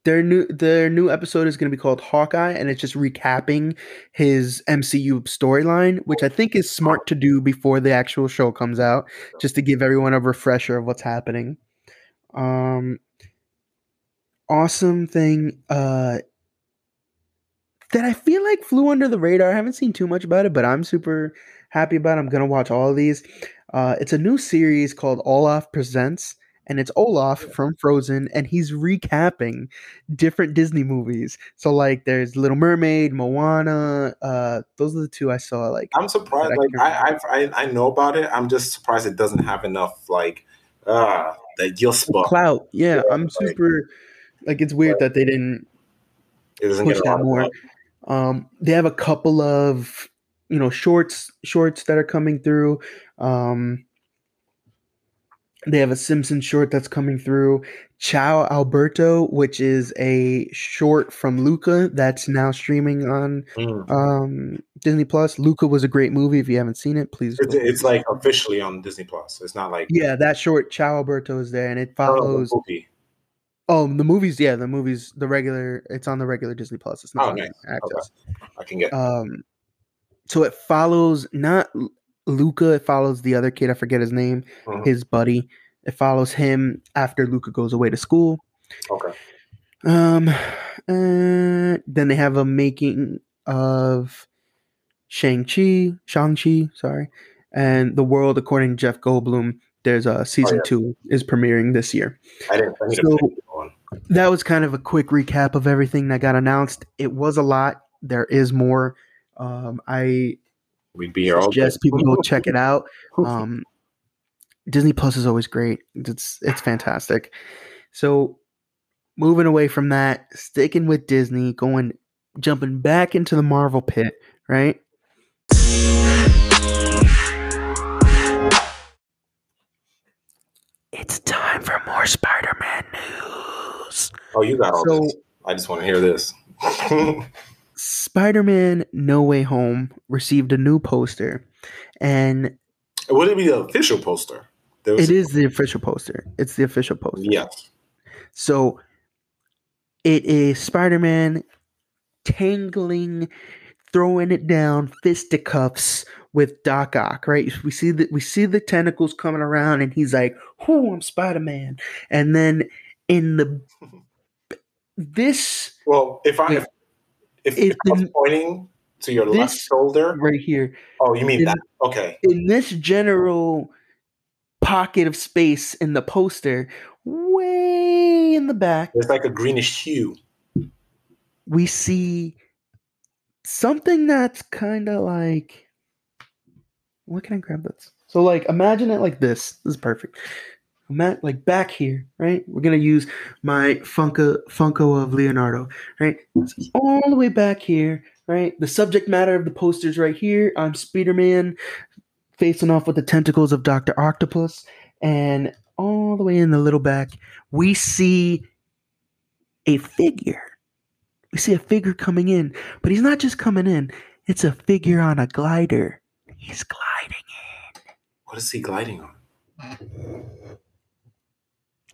their new their new episode is going to be called Hawkeye, and it's just recapping his MCU storyline, which I think is smart to do before the actual show comes out, just to give everyone a refresher of what's happening. Um, awesome thing. Uh, that I feel like flew under the radar. I haven't seen too much about it, but I'm super happy about. It. I'm gonna watch all of these. Uh, it's a new series called Olaf Presents, and it's Olaf from Frozen, and he's recapping different Disney movies. So like, there's Little Mermaid, Moana. Uh, those are the two I saw. Like, I'm surprised. I Like I, I, I, know about it. I'm just surprised it doesn't have enough like uh that Yuspa. clout. Yeah, Yeah, I'm like- super. Like, it's weird that they didn't It doesn't push that more. Um, they have a couple of you know shorts shorts that are coming through. Um, they have a Simpson short that's coming through. Ciao Alberto, which is a short from Luca that's now streaming on Mm. um, Disney Plus. Luca was a great movie. If you haven't seen it, please. It's, it's like officially on Disney Plus. It's not like yeah, that short Ciao Alberto is there, and it oh, the follows. Oh, the movies. Yeah, the movies. The regular. It's on the regular Disney Plus. It's not Oh, nice. Access. I can get. Um, so it follows not Luca. It follows the other kid. I forget his name. Mhm. His buddy. It follows him after Luca goes away to school. Okay. Um, uh, then they have a making of Shang Chi, Shang Chi, sorry, and the world according to Jeff Goldblum. There's a season yeah. two is premiering this year. I didn't. I So- to pick one. That was kind of a quick recap of everything that got announced. It was a lot. There is more. Um, I We'd be here all day. suggest people go check it out. Um, Disney Plus is always great. It's it's fantastic. So moving away from that, sticking with Disney, going jumping back into the Marvel pit, right? It's time for more Spider-Man news. Oh, you got all So this. I just want to hear this. Spider-Man No Way Home received a new poster and Would it be the official poster? It is the official poster. It's the official poster. Yes. So it is Spider Man tangling, throwing it down, fisticuffs with Doc Ock. Right? We see that we see the tentacles coming around, and he's like, "Whoo, I'm Spider Man!" And then in the this Well, if I if, if, If if I was pointing to your left shoulder, right here, oh, you mean in- that? Okay. in this general pocket of space in the poster, way in the back, It's like a greenish hue. we see something that's kind of like what can I grab this? So like imagine it like this. This is perfect. Ima- like back here, right? We're gonna use my Funko Funko of Leonardo, right? It's all the way back here, right? The subject matter of the posters right here. I'm Spider-Man facing off with the tentacles of Doctor Octopus, and all the way in the little back, we see a figure we see a figure coming in, but he's not just coming in, it's a figure on a glider. He's gliding. In. What is he gliding on?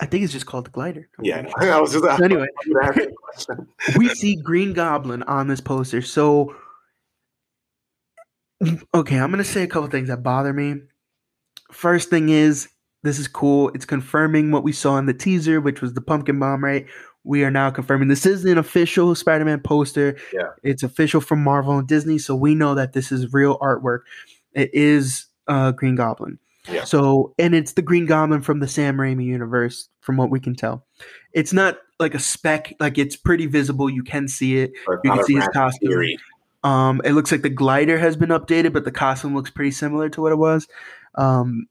I think it's just called the glider. Yeah, I was just So anyway, asking a question. we see Green Goblin on this poster. So, okay, I'm going to say a couple things that bother me. First thing is, this is cool. It's confirming what we saw in the teaser, which was the pumpkin bomb, right? We are now confirming this is an official Spider Man poster. Yeah. It's official from Marvel and Disney. So we know that this is real artwork. It is uh, Green Goblin. Yeah. So, and it's the Green Goblin from the Sam Raimi universe, from what we can tell. It's not like a speck; like it's pretty visible. You can see it. But You can see his costume. theory. Um, it looks like the glider has been updated, but the costume looks pretty similar to what it was. Um,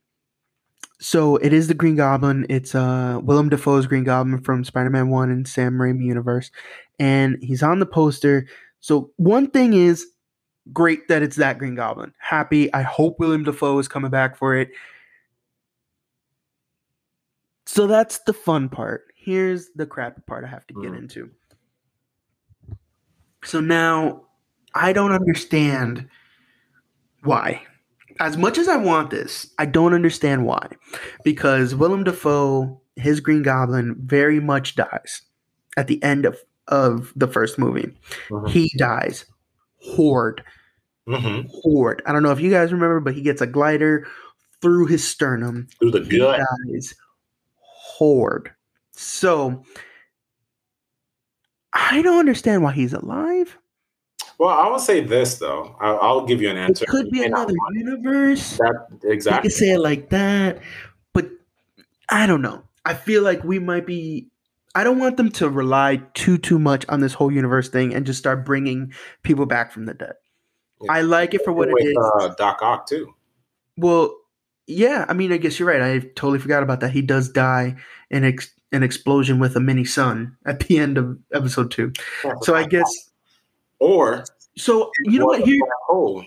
so it is the Green Goblin. It's uh Willem Dafoe's Green Goblin from Spider-Man One and Sam Raimi universe, and he's on the poster. So one thing is great that it's that Green Goblin. Happy. I hope Willem Dafoe is coming back for it. So that's the fun part. Here's the crappy part I have to get Mm. into. So now I don't understand why. As much as I want this, I don't understand why. Because Willem Dafoe, his Green Goblin, very much dies at the end of, of the first movie. Mhm. He dies. Horde. Mhm. Horde. I don't know if you guys remember, but he gets a glider through his sternum. Through the He gut. dies. Horde. So I don't understand why he's alive. Well, I will say this though. I'll, I'll give you an answer. It could be You another universe. That You exactly. could say it like that, but I don't know. I feel like we might be. I don't want them to rely too too much on this whole universe thing and just start bringing people back from the dead. I like it for what it With, is. Uh, Doc Ock too. Well, yeah. I mean, I guess you're right. I totally forgot about that. He does die in ex- an explosion with a mini sun at the end of episode two. So I guess. Or So you know what? Here, Oh,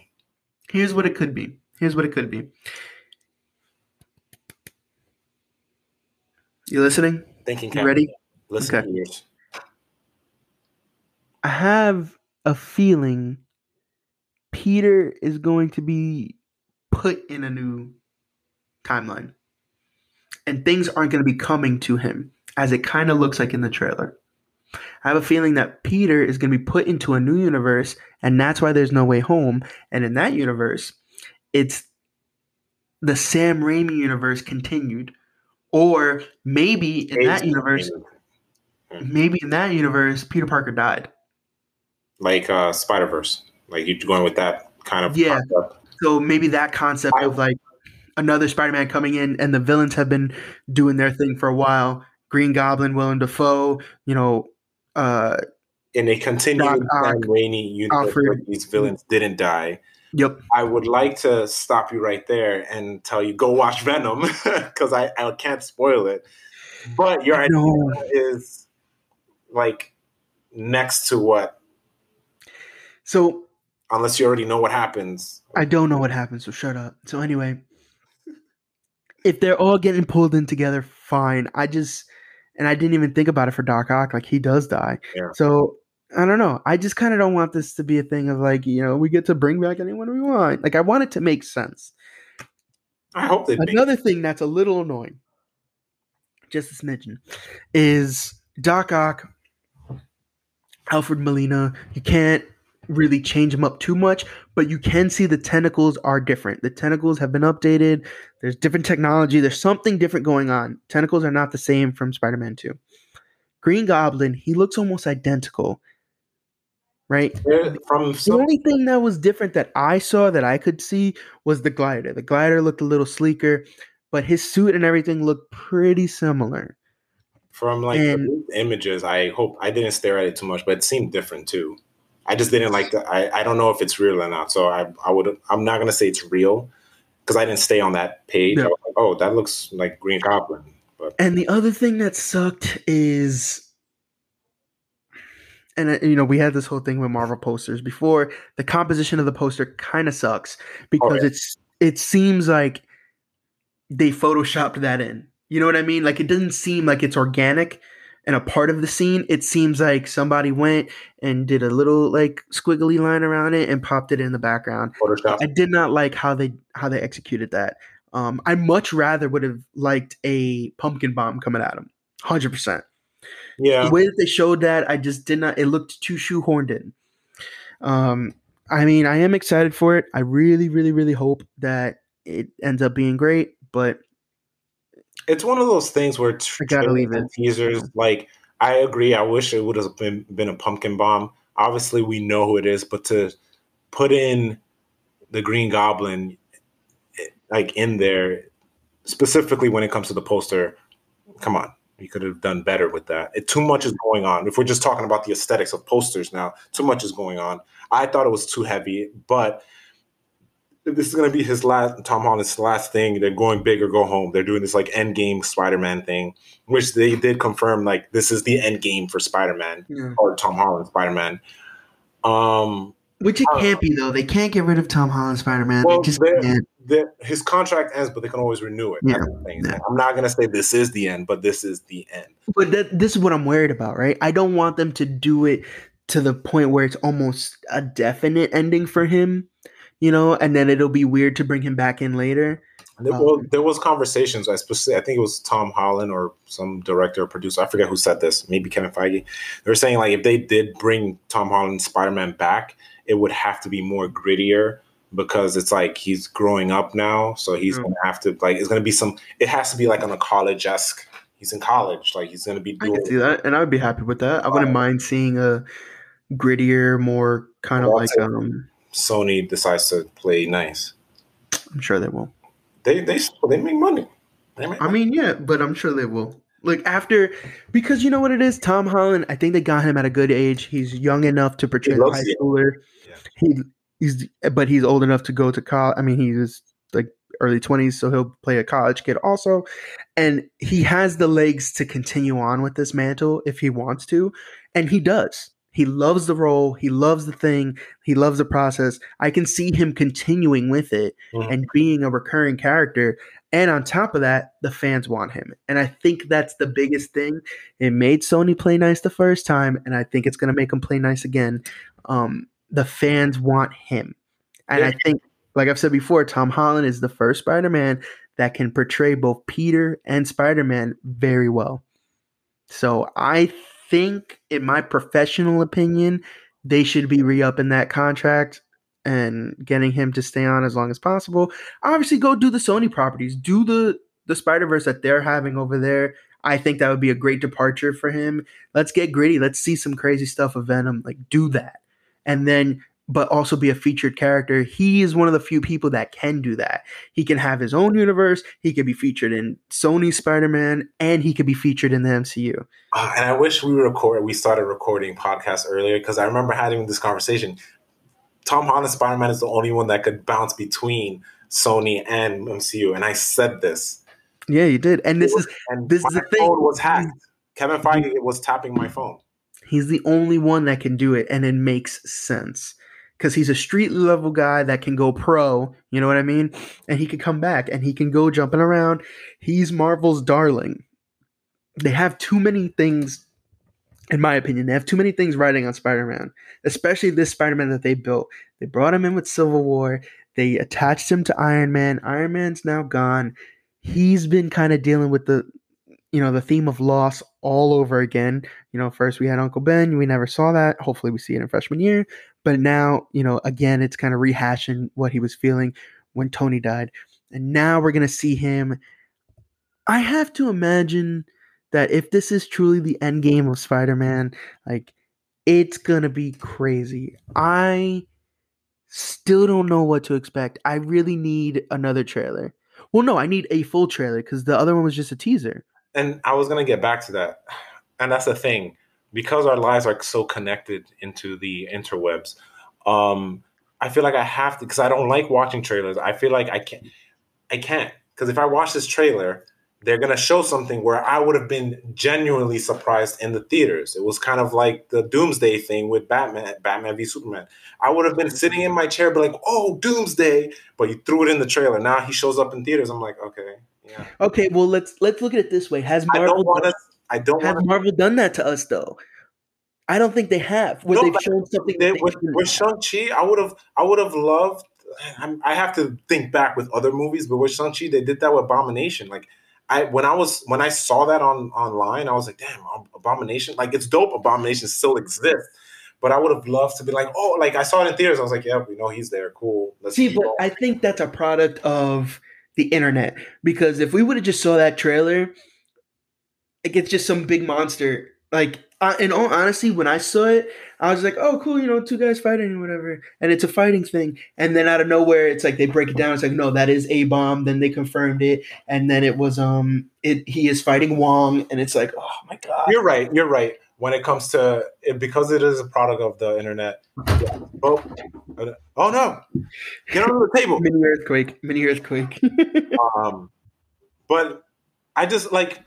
here's what it could be. Here's what it could be. You listening? thinking. You ready? Listen Okay. I have a feeling Peter is going to be put in a new timeline. And things aren't going to be coming to him as it kind of looks like in the trailer. I have a feeling that Peter is going to be put into a new universe, and that's why there's no way home. And in that universe, it's the Sam Raimi universe continued. Or maybe in that universe, maybe in that universe, Peter Parker died. like uh, Spider Verse. Like you're going with that kind of Yeah. concept. So maybe that concept I- of like another Spider-Man coming in and the villains have been doing their thing for a while. Green Goblin, Willem Dafoe, you know, uh, in a continued Doc Ock, Sam Raimi universe where these villains didn't die. yep, I would like to stop you right there and tell you go watch Venom because I, I can't spoil it. But your idea is like next to what, so unless you already know what happens. I don't know what happens, So shut up. So anyway, if they're all getting pulled in together, fine. I just and I didn't even think about it for Doc Ock. Like he does die. Yeah. So I don't know. I just kind of don't want this to be a thing of like you know we get to bring back anyone we want. Like I want it to make sense. I hope they make Another thing that's a little annoying, just a smidgen, is Doc Ock, Alfred Molina. You can't really change them up too much, but you can see the tentacles are different. The tentacles have been updated. There's different technology. There's something different going on. Tentacles are not the same from Spider-Man 2. Green Goblin, he looks almost identical. Right? From The some, only thing that was different that I saw that I could see was the glider. The glider looked a little sleeker, but his suit and everything looked pretty similar. from like and- the images. I hope I didn't stare at it too much, but it seemed different too. I just didn't like the. I, I don't know if it's real or not, so I I would I'm not gonna say it's real because I didn't stay on that page. Yeah. I was like, oh, that looks like Green Goblin, but And the other thing that sucked is, and uh, you know, we had this whole thing with Marvel posters before. The composition of the poster kind of sucks because yeah. it's it seems like they photoshopped that in. You know what I mean? Like it doesn't seem like it's organic and a part of the scene. It seems like somebody went and did a little like squiggly line around it and popped it in the background. Photoshop. I did not like how they how they executed that. Um, I much rather would have liked a pumpkin bomb coming at him, hundred percent. yeah, The way that they showed that, I just did not. It looked too shoehorned in. Um, I mean, I am excited for it. I really, really, really hope that it ends up being great. But it's one of those things where I gotta leave it. teasers. Like I agree. I wish it would have been been a pumpkin bomb. Obviously, we know who it is, but to put in the Green Goblin, eh, like in there, specifically when it comes to the poster. Come on, you could have done better with that. It, too much is going on. If we're just talking about the aesthetics of posters now, too much is going on. I thought it was too heavy, but this is going to be his last Tom Holland's last thing. They're going big or go home. They're doing this like end game Spider-Man thing, which they did confirm like this is the end game for Spider-Man Yeah. or Tom Holland Spider-Man. Um, Which it Uh, can't be though. They can't get rid of Tom Holland Spider Man. Well, they just they're- can't. the, his contract ends, but they can always renew it. Yeah. thing. Yeah. I'm not going to say this is the end, but this is the end. But that, this is what I'm worried about, right? I don't want them to do it to the point where it's almost a definite ending for him, you know, and then it'll be weird to bring him back in later. There, Um, well, there was conversations. I specific, I think it was Tom Holland or some director or producer. I forget who said this. Maybe Kevin Feige. They were saying like if they did bring Tom Holland Spider Man back, it would have to be more grittier because it's like he's growing up now, so he's Mm. gonna have to like it's gonna be some. It has to be like on a college esque. He's in college, like he's gonna be I can see that, and I would be happy with that. I wouldn't mind seeing a grittier, more kind of like um. Sony decides to play nice. I'm sure they will. They they they make money. They make I money. mean, yeah, but I'm sure they will. Like after, because you know what it is, Tom Holland. I think they got him at a good age. He's young enough to portray the high schooler. Yeah. He he's, but he's old enough to go to college. I mean, he's like early twenties, so he'll play a college kid also, and he has the legs to continue on with this mantle if he wants to, and he does. He loves the role. He loves the thing. He loves the process. I can see him continuing with it Mhm. and being a recurring character. And on top of that, the fans want him. And I think that's the biggest thing. It made Sony play nice the first time, and I think it's going to make him play nice again. Um, the fans want him. And Yeah. I think, like I've said before, Tom Holland is the first Spider Man that can portray both Peter and Spider Man very well. So I think, in my professional opinion, they should be re upping that contract and getting him to stay on as long as possible. Obviously, go do the Sony properties, do the the Spider Verse that they're having over there. I think that would be a great departure for him. Let's get gritty. Let's see some crazy stuff of Venom. Like do that, and then but also be a featured character. He is one of the few people that can do that. He can have his own universe. He could be featured in Sony Spider Man, and he could be featured in the MCU. Uh, and I wish we record. We started recording podcasts earlier because I remember having this conversation. Tom Holland Spider Man is the only one that could bounce between Sony and MCU, and I said this. Yeah, you did. And this is And This is the thing. was hacked. Kevin Feige was tapping my phone. He's the only one that can do it, and it makes sense because he's a street level guy that can go pro. You know what I mean? And he can come back and he can go jumping around. He's Marvel's darling. They have too many things, in my opinion. They have too many things riding on Spider Man, especially this Spider Man that they built. They brought him in with Civil War. They attached him to Iron Man. Iron Man's now gone. He's been kind of dealing with the you know the theme of loss all over again you know first we had uncle ben we never saw that hopefully we see it in freshman year but now you know again it's kind of rehashing what he was feeling when tony died. And now we're going to see him i have to imagine that if this is truly the end game of spider-man like it's going to be crazy. I still don't know what to expect. I really need another trailer. Well no i need a full trailer because the other one was just a teaser. And I was gonna get back to that, and that's the thing because our lives are so connected into the interwebs. Um, I feel like I have to because I don't like watching trailers. I feel like I can't. I can't because if I watch this trailer, they're gonna show something where I would have been genuinely surprised in the theaters. It was kind of like the Doomsday thing with Batman, Batman v Superman. I would have been sitting in my chair, be like, "Oh, Doomsday!" But you threw it in the trailer. Now he shows up in theaters. I'm like, okay, yeah. Okay, well let's let's look at it this way. Has I don't want to. I don't want to. Marvel done that to us though? I don't think they have. Where No, they've shown something They, with with. Shang Chi, I would have. I would have loved. I'm, I have to think back with other movies, but with Shang Chi, they did that with Abomination. Like, I when I was when I saw that on online, I was like, damn, Abomination. Like, it's dope. Abomination still exists. But I would have loved to be like, oh, like I saw it in theaters. I was like, yeah, we know he's there. Cool. Let's See, but. I think that's a product of the internet because if we would have just saw that trailer, like it's just some big monster. Like uh, in all honesty, when I saw it, I was like, "Oh, cool, you know, two guys fighting or whatever," and it's a fighting thing. And then out of nowhere, it's like they break it down. It's like, no, that is a bomb. Then they confirmed it, and then it was um, it he is fighting Wong, and it's like, oh my god. You're right. You're right. When it comes to it, because it is a product of the internet. Yeah. Oh, oh no! Get under the table. Mini earthquake. Mini earthquake. um, but I just like,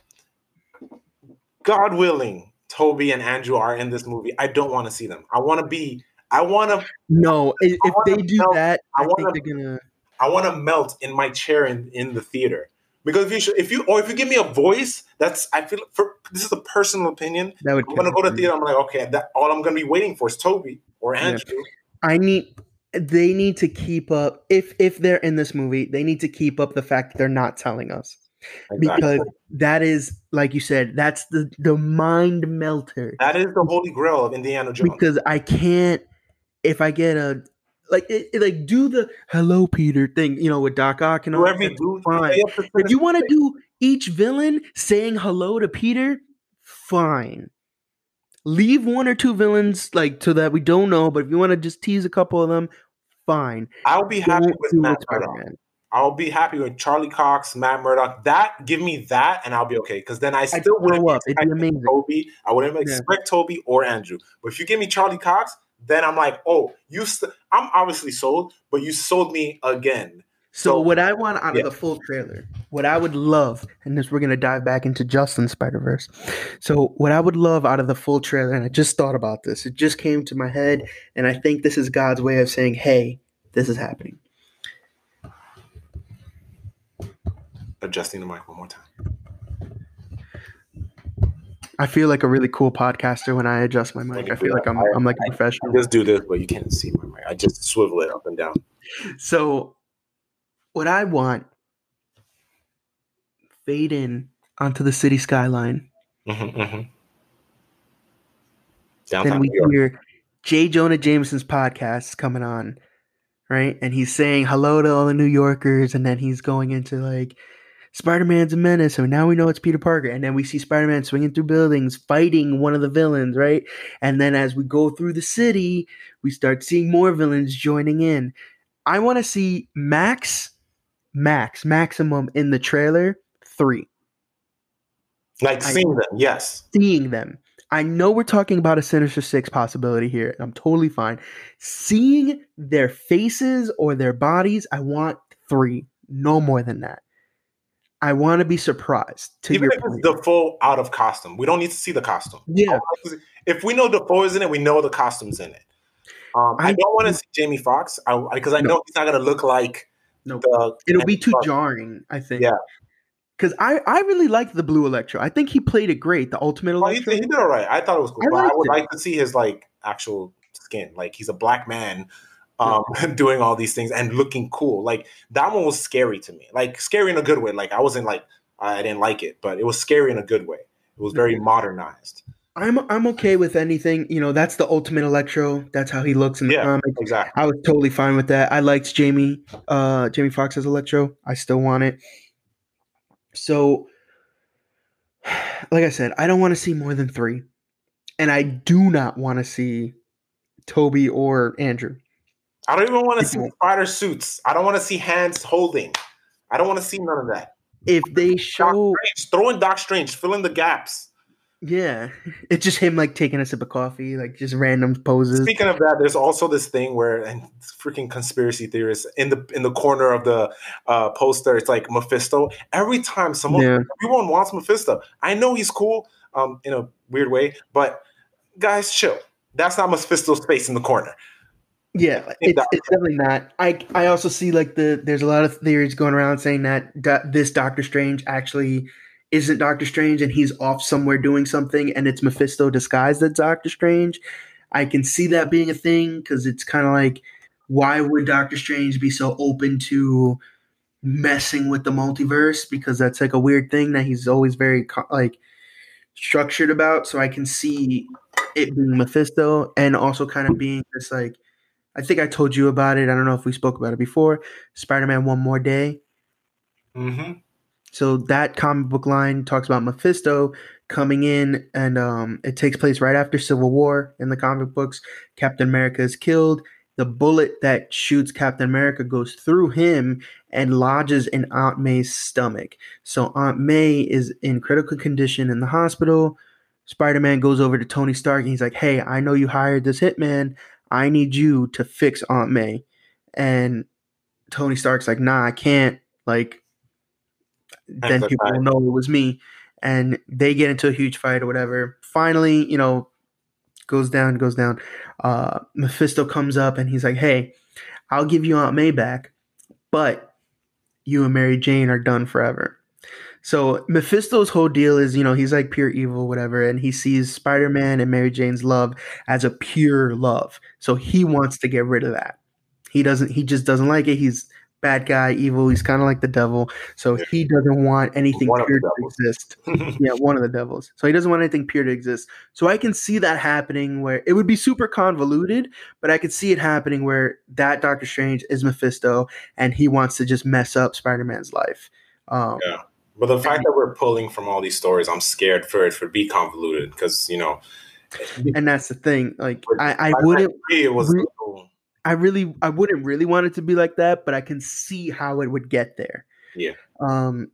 God willing, Tobey and Andrew are in this movie. I don't want to see them. I want to be. I want to. No, if, if they do melt, that, I, I think wanna- they're gonna. I want to melt in my chair in, in the theater because if you should, if you or if you give me a voice, that's I feel for this is a personal opinion. That would. I'm gonna go to theater. I'm like, okay, that all I'm gonna be waiting for is Tobey or Yeah. Andrew. I need. They need to keep up. If if they're in this movie, they need to keep up the fact that they're not telling us because that is, like you said, that's the the mind melter. that is the holy grail of Indiana Jones. Because I can't. If I get a like, it, it- like do the hello Peter thing, you know, with Doc Ock and all. Whoever that, you do, fine. stay up to If you want to do each villain saying hello to Peter, fine. Leave one or two villains like to that we don't know, but if you want to just tease a couple of them, fine. I'll be happy Don't with do Matt Murdock. I'll be happy with Charlie Cox, Matt Murdock. That give me that, and I'll be okay. Because then I still wouldn't up. It'd be amazing. Tobey. I wouldn't Yeah. expect Tobey or Andrew. But if you give me Charlie Cox, then I'm like, oh, you. St- I'm obviously sold, but you sold me again. So, So- what I want out Yeah. of the full trailer, what I would love, and this we're gonna dive back into Justin Spider Verse. So what I would love out of the full trailer, and I just thought about this, it just came to my head, and I think this is God's way of saying, "Hey, this is happening." Adjusting the mic one more time. I feel like a really cool podcaster when I adjust my mic. I feel like I'm I- I'm like a professional. just do this, but you can't see my mic. I just swivel it up and down. So, what I want fade in onto the city skyline. Mm-hmm, mm-hmm. Then we hear J. Jonah Jameson's podcast coming on, right? And he's saying hello to all the New Yorkers, and then he's going into like Spider Man's a menace, so now we know it's Peter Parker. And then we see Spider Man swinging through buildings, fighting one of the villains, right? And then as we go through the city, we start seeing more villains joining in. I want to see max, max, maximum in the trailer three. Like seeing them, yes. seeing them. I know we're talking about a Sinister Six possibility here. and I'm totally fine. Seeing their faces or their bodies, I want three, no more than that. I want to be surprised. To Even your if it's. Dafoe out of costume, we don't need to see the costume. yeah, If we know Dafoe is in it, we know the costume's in it. Um, I, I- don't want to see Jamie Foxx because I, No. know he's not going to look like No. the. it'll be too Fox. jarring. I think. Yeah. Because I, I really like the blue Electro. I think he played it great. The Ultimate Oh, he, Electro. he did all right. I thought it was cool. I but I would it. like to see his like actual skin. Like he's a black man um doing all these things and looking cool. Like that one was scary to me. Like scary in a good way. Like I wasn't like I didn't like it, but it was scary in a good way. It was very modernized. I'm I'm okay with anything. You know, that's the Ultimate Electro. That's how he looks in the Yeah. comic. Exactly. I was totally fine with that. I liked Jamie, uh, Jamie Foxx as Electro. I still want it. So, like I said, I don't want to see more than three, and I do not want to see Tobey or Andrew. I don't even want to see spider suits. I don't want to see hands holding. I don't want to see none of that. If they show, Strange, throw in Doc Strange, fill in the gaps. yeah, it's just him like taking a sip of coffee, like just random poses. Speaking of that, there's also this thing where and freaking conspiracy theorists in the in the corner of the uh, poster, it's like Mephisto. Every time someone Yeah. everyone wants Mephisto. I know he's cool, um, in a weird way, but guys, chill. That's not Mephisto's face in the corner. Yeah, it's, it's definitely not. I I also see like the there's a lot of theories going around saying that do, this Doctor Strange actually isn't Doctor Strange and he's off somewhere doing something and it's Mephisto disguised as Doctor Strange. I can see that being a thing because it's kind of like why would Doctor Strange be so open to messing with the multiverse because that's like a weird thing that he's always very like structured about. So I can see it being Mephisto and also kind of being this like I think I told you about it. I don't know if we spoke about it before. Spider-Man One More Day. Mm-hmm. So that comic book line talks about Mephisto coming in, and um, it takes place right after Civil War in the comic books. Captain America is killed. The bullet that shoots Captain America goes through him and lodges in Aunt May's stomach. So Aunt May is in critical condition in the hospital. Spider Man goes over to Tony Stark and he's like, Hey, I know you hired this hitman. I need you to fix Aunt May. And Tony Stark's like, Nah, I can't. Like, then the people will know it was me. And they get into a huge fight or whatever. Finally, you know, goes down, goes down. Uh, Mephisto comes up and he's like, Hey, I'll give you Aunt May back, but you and Mary Jane are done forever. So Mephisto's whole deal is, you know, he's like pure evil, whatever, and he sees Spider-Man and Mary Jane's love as a pure love. So he wants to get rid of that. He doesn't. He just doesn't like it. He's bad guy, evil. He's kind of like the devil. So he doesn't want anything One pure to exist. yeah, one of the devils. So he doesn't want anything pure to exist. So I can see that happening where it would be super convoluted, but I could see it happening where that Doctor Strange is Mephisto and he wants to just mess up Spider-Man's life. Um, Yeah. But the fact that we're pulling from all these stories, I'm scared for it to be convoluted because you know, and that's the thing. Like I, I wouldn't three, it was re- I really I wouldn't really want it to be like that, but I can see how it would get there. Yeah. Um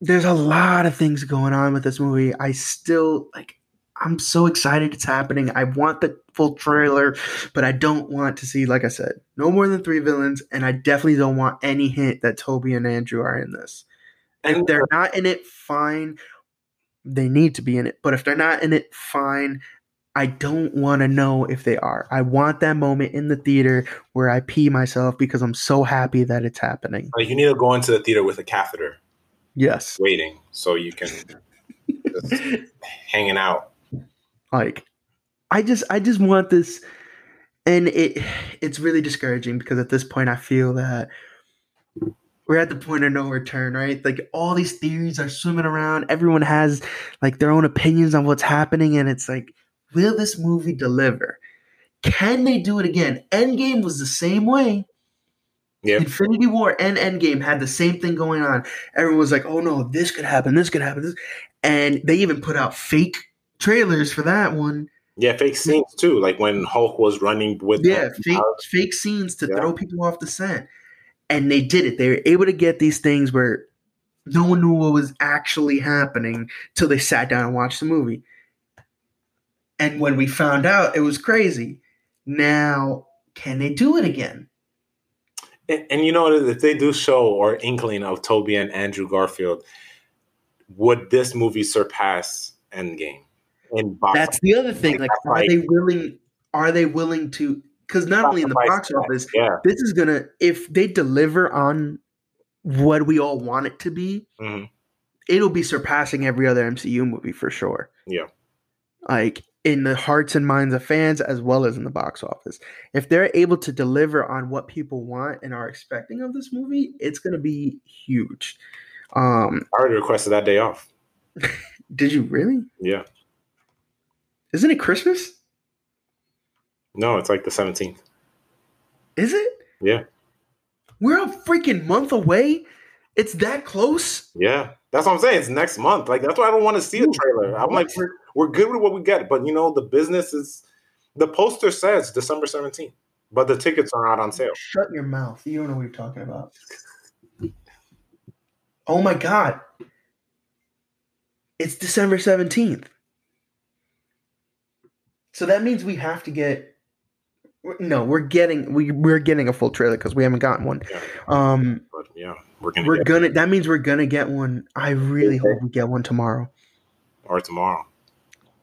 there's a lot of things going on with this movie. I still like I'm so excited it's happening. I want the full trailer, but I don't want to see, like I said, no more than three villains, and I definitely don't want any hint that Tobey and Andrew are in this. If and they're not in it, fine. They need to be in it. But if they're not in it, fine. I don't want to know if they are. I want that moment in the theater where I pee myself because I'm so happy that it's happening. like, you need to go into the theater with a catheter, Yes. waiting so you can just hanging out. Like I just I just want this and it it's really discouraging because at this point I feel that we're at the point of no return, right? Like all these theories are swimming around. Everyone has like their own opinions on what's happening, and it's like, will this movie deliver? Can they do it again? Endgame was the same way. Yep. Infinity War and Endgame had the same thing going on. Everyone was like, "Oh no, this could happen. This could happen." This, and they even put out fake trailers for that one. Yeah, fake scenes too, like when Hulk was running with Yeah, fake fake scenes to Yeah. throw people off the set. And they did it. They were able to get these things where no one knew what was actually happening till they sat down and watched the movie. And when we found out, it was crazy. Now, can they do it again? And, and you know, if they do show or inkling of Tobey and Andrew Garfield, would this movie surpass Endgame? In box That's the other thing. Like, are Like- they willing? Are they willing to? Because not only in the box office, yeah. this is gonna. If they deliver on what we all want it to be, Mhm. it'll be surpassing every other MCU movie for sure. Yeah. Like in the hearts and minds of fans as well as in the box office. If they're able to deliver on what people want and are expecting of this movie, it's going to be huge. Um I already requested that day off. did you really? Yeah. Isn't it Christmas? No, it's like the 17th. Is it? Yeah. We're a freaking month away. It's that close. Yeah. That's what I'm saying. It's next month. Like, that's why I don't want to see a trailer. I'm like, we're, we're good with what we get. But, you know, the business is, the poster says December 17th, but the tickets are not on sale. Shut your mouth. You don't know what you're talking about. Oh my god. It's December 17th. So that means we have to get no, we're getting we we're getting a full trailer because we haven't gotten one. Yeah. Um But, yeah, we're going to we're get gonna that means we're gonna get one. I really hope we get one tomorrow. or tomorrow.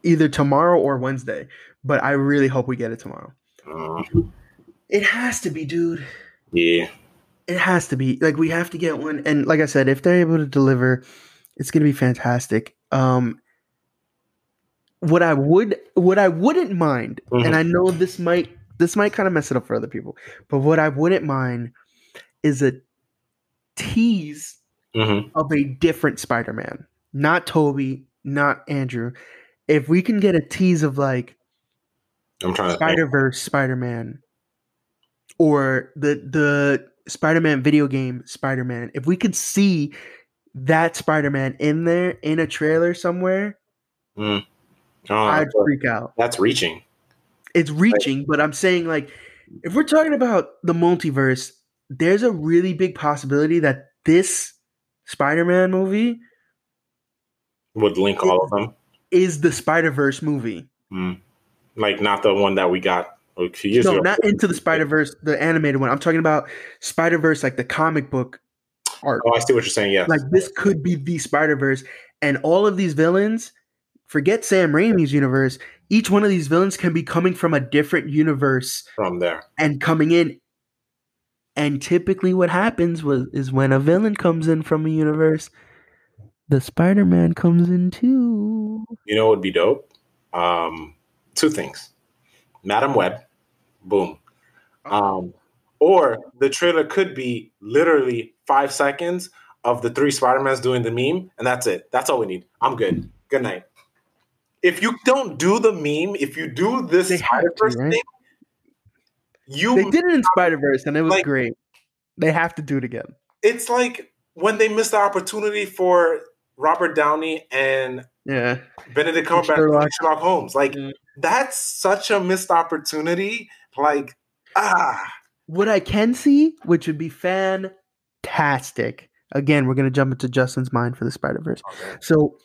Either tomorrow or Wednesday. But I really hope we get it tomorrow. Uh, It has to be, dude. yeah. it has to be like we have to get one and like i said if they're able to deliver it's going to be fantastic um what i would what i wouldn't mind Mhm. and i know this might this might kind of mess it up for other people but what i wouldn't mind is a tease hmm of a different spider-man not tobey not andrew if we can get a tease of like I'm trying. Spider Verse Spider Man, or the the Spider Man video game Spider Man. If we could see that Spider Man in there in a trailer somewhere, Uh, I'd freak out. that's reaching. It's reaching, but I'm saying like if we're talking about the multiverse, there's a really big possibility that this Spider-Man movie Would link all of them. is the Spider-Verse movie. Mm. Like not the one that we got a few years no, ago. not into the Spider-Verse, the animated one. I'm talking about Spider-Verse like the comic book art. Oh, I see what you're saying. yeah. Like this could be the Spider-Verse and all of these villains, forget Sam Raimi's universe, each one of these villains can be coming from a different universe from there. and coming in. And typically, what happens was is when a villain comes in from a universe, the Spider Man comes in too. You know what would be dope? Um, two things. Madame Web, boom. Um, or the trailer could be literally five seconds of the three Spider-Mans doing the meme, and that's it. That's all we need. I'm good. Good night. If you don't do the meme, if you do this They have to, Spider-Verse right? thing, you They did it in Spider Verse, and it was Like- great. They have to do it again. it's like when they missed the opportunity for Robert Downey and Yeah, Benedict Cumberbatch Sherlock. Sherlock. Holmes. Like that's such a missed opportunity. Like ah, what I can see, which would be fantastic. Again, we're gonna jump into Justin's mind for the Spider Verse. So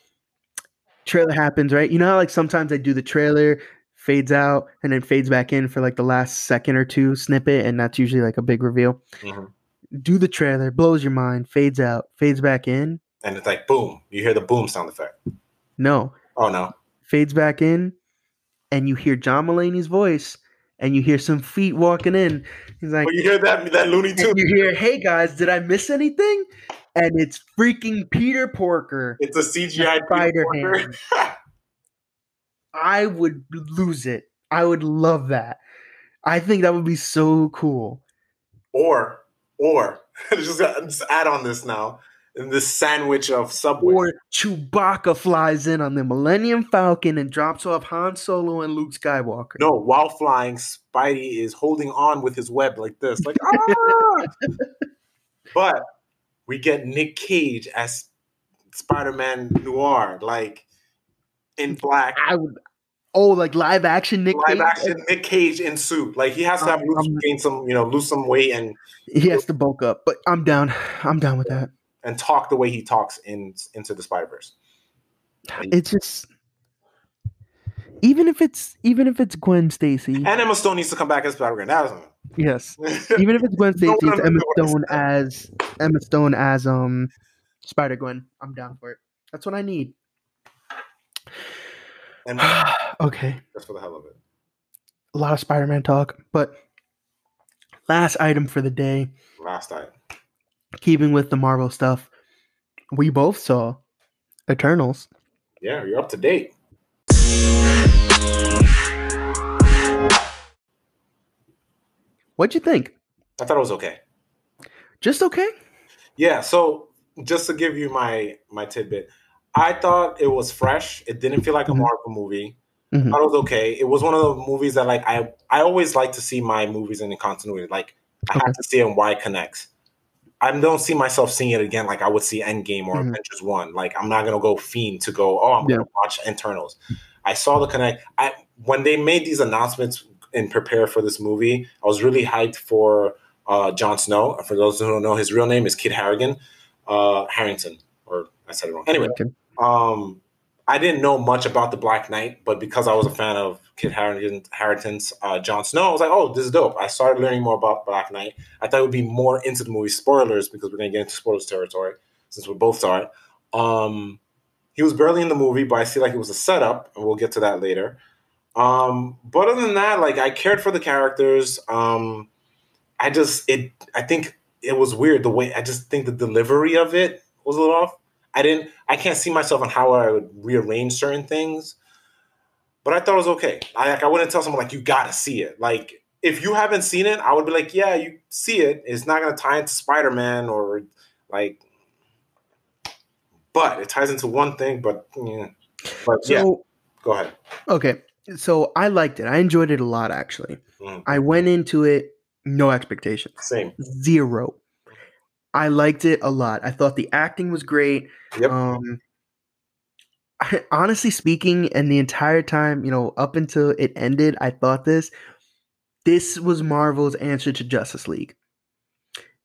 trailer happens, right? You know how like sometimes I do the trailer, fades out, and then fades back in for like the last second or two snippet, and that's usually like a big reveal. Mhm. Do the trailer, blows your mind, fades out, fades back in. and it's like boom. You hear the boom sound effect. No, Oh no, fades back in, and you hear John Mulaney's voice, and you hear some feet walking in. He's like, well, you hear that that Looney Tune? you hear, "Hey guys, did I miss anything?" And it's freaking Peter Porker. It's a CGI Spider Peter Parker. I would lose it. I would love that. I think that would be so cool. or or just, just add on this now. In this sandwich of Subway. Or Chewbacca flies in on the Millennium Falcon and drops off Han Solo and Luke Skywalker. no, while flying, Spidey is holding on with his web like this, like ah! but we get Nick Cage as Spider-Man Noir, like in black, I would. Oh, like live action Nick live Cage? action Nick Cage in suit. Like he has to have Um, lose, um, gain some, you know, lose some weight and He has to bulk up, but I'm down. I'm down with that. and talk the way he talks in into the Spider Verse. It's just even if it's even if it's Gwen Stacy. And Emma Stone needs to come back as Spider Man. Yes. Even if it's Gwen Stacy, one it's Emma. Stone as Emma Stone as um Spider Gwen. I'm down for it. That's what I need. and okay. just for the hell of it. A lot of Spider Man talk, but last item for the day, Last night. keeping with the Marvel stuff, we both saw Eternals. Yeah, you're up to date. What'd you think? I thought it was okay. Just okay? Yeah, so just to give you my my tidbit, I thought it was fresh. It didn't feel like a Mhm. Marvel movie. Mhm. I it was okay. It was one of the movies that like I I always like to see my movies in the continuity. Like I Okay. have to see it and why it connects. I don't see myself seeing it again like I would see Endgame or Mhm. Avengers One. Like I'm not gonna go fiend to go. Oh, I'm Yeah. gonna watch Internals. I saw the connect. I when they made these announcements and prepare for this movie, I was really hyped for uh, Jon Snow. For those who don't know, his real name is Kit Harrigan, uh, Harington, or I said it wrong. Anyway, Okay. um, I didn't know much about the Black Knight, but because I was a fan of Kit Harington, Harington's uh, Jon Snow, I was like, "Oh, this is dope." I started learning more about Black Knight. I thought it would be more into the movie. Spoilers, because we're gonna get into spoilers territory since we both saw it. Um, he was barely in the movie, but I see like it was a setup, and we'll get to that later. Um, but other than that, like I cared for the characters. Um, I just it I think it was weird the way I just think the delivery of it was a little off. I didn't I can't see myself on how I would rearrange certain things. But I thought it was okay. I like I wouldn't tell someone like you gotta see it. Like if you haven't seen it, I would be like, yeah, you see it. It's not gonna tie into Spider-Man or like but it ties into one thing, but yeah. But So yeah, go ahead. okay. So I liked it. I enjoyed it a lot actually. Mhm. I went into it no expectations. Same. Zero. I liked it a lot. I thought the acting was great. Yep. Um honestly speaking, and the entire time, you know, up until it ended, I thought this. This was Marvel's answer to Justice League.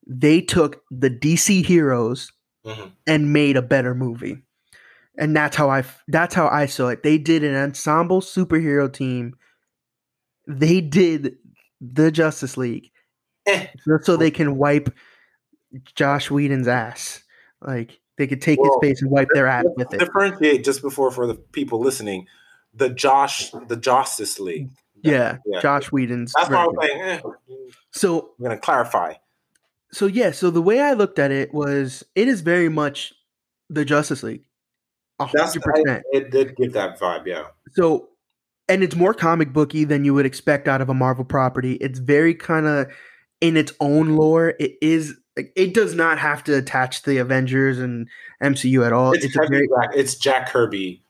They took the DC heroes Mhm. and made a better movie, and that's how I that's how I saw it. They did an ensemble superhero team. They did the Justice League Eh. just so they can wipe Joss Whedon's ass. Like they could take Well, his face and wipe their ass with it. Differentiate just before for the people listening. The Josh, the Justice League. Yeah, yeah. Joss Whedon's. That's why I version. was saying. Eh, So I'm gonna clarify. so yeah, so the way I looked at it was it is very much the Justice League. A hundred percent. I, it did give that vibe. Yeah. So and it's more comic booky than you would expect out of a Marvel property. It's very kind of in its own lore. It is it does not have to attach to the Avengers and MCU at all. It's, It's, a very Jack, it's Jack Kirby.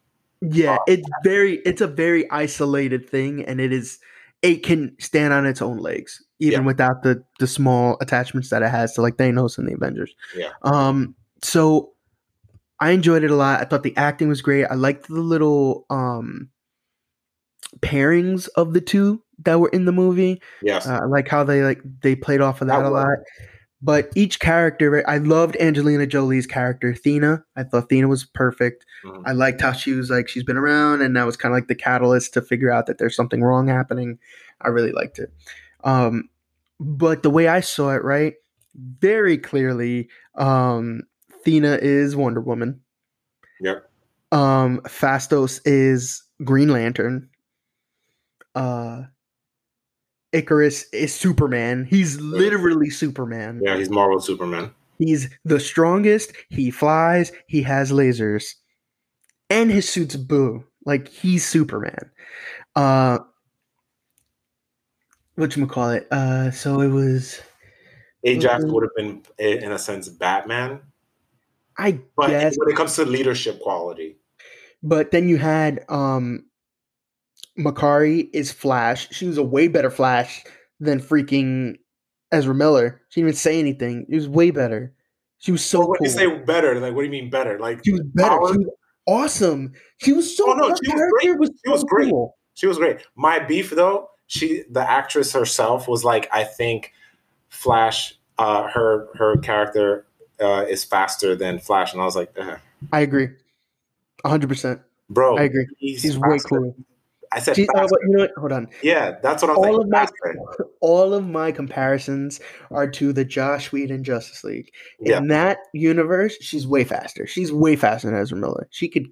yeah, it's very it's a very isolated thing and it is it can stand on its own legs even Yeah. without the the small attachments that it has to like Thanos and the Avengers. Yeah. Um so I enjoyed it a lot. I thought the acting was great. I liked the little um pairings of the two that were in the movie. Yes. Uh, I like how they like they played off of that, That a lot. But each character, I loved Angelina Jolie's character, Thena. I thought Thena was perfect. Mhm. I liked how she was like she's been around, and that was kind of like the catalyst to figure out that there's something wrong happening. I really liked it. Um, but the way I saw it, right, very clearly, um, Thena is Wonder Woman. Yep. Um, Phastos is Green Lantern. Uh, Ikaris is Superman. He's literally Superman. Yeah, he's Marvel Superman. He's the strongest. He flies. He has lasers, and his suit's blue. Like he's Superman. Uh, what you call it? Uh, so it was. Ajax would have been, in a sense, Batman. I But guess, when it comes to leadership quality, but then you had um, Makkari is Flash. She was a way better Flash than freaking Ezra Miller. She didn't even say anything. It was way better. She was so so when cool. you say better, like what do you mean better? Like she was better. Power- She was awesome. She was so. Oh, no, she was great. Was She was so great. cool. she was great. My beef though, she the actress herself was like, I think Flash, uh, her her character uh, is faster than Flash, and I was like, Ugh. I agree. hundred percent. bro, I agree. He's, She's way cooler. I said, oh, but you know what? Hold on. yeah, that's what I'm All saying. of my faster. all of my comparisons are to the Joss Whedon Justice League. In Yeah. that universe, she's way faster. She's way faster than Ezra Miller. She could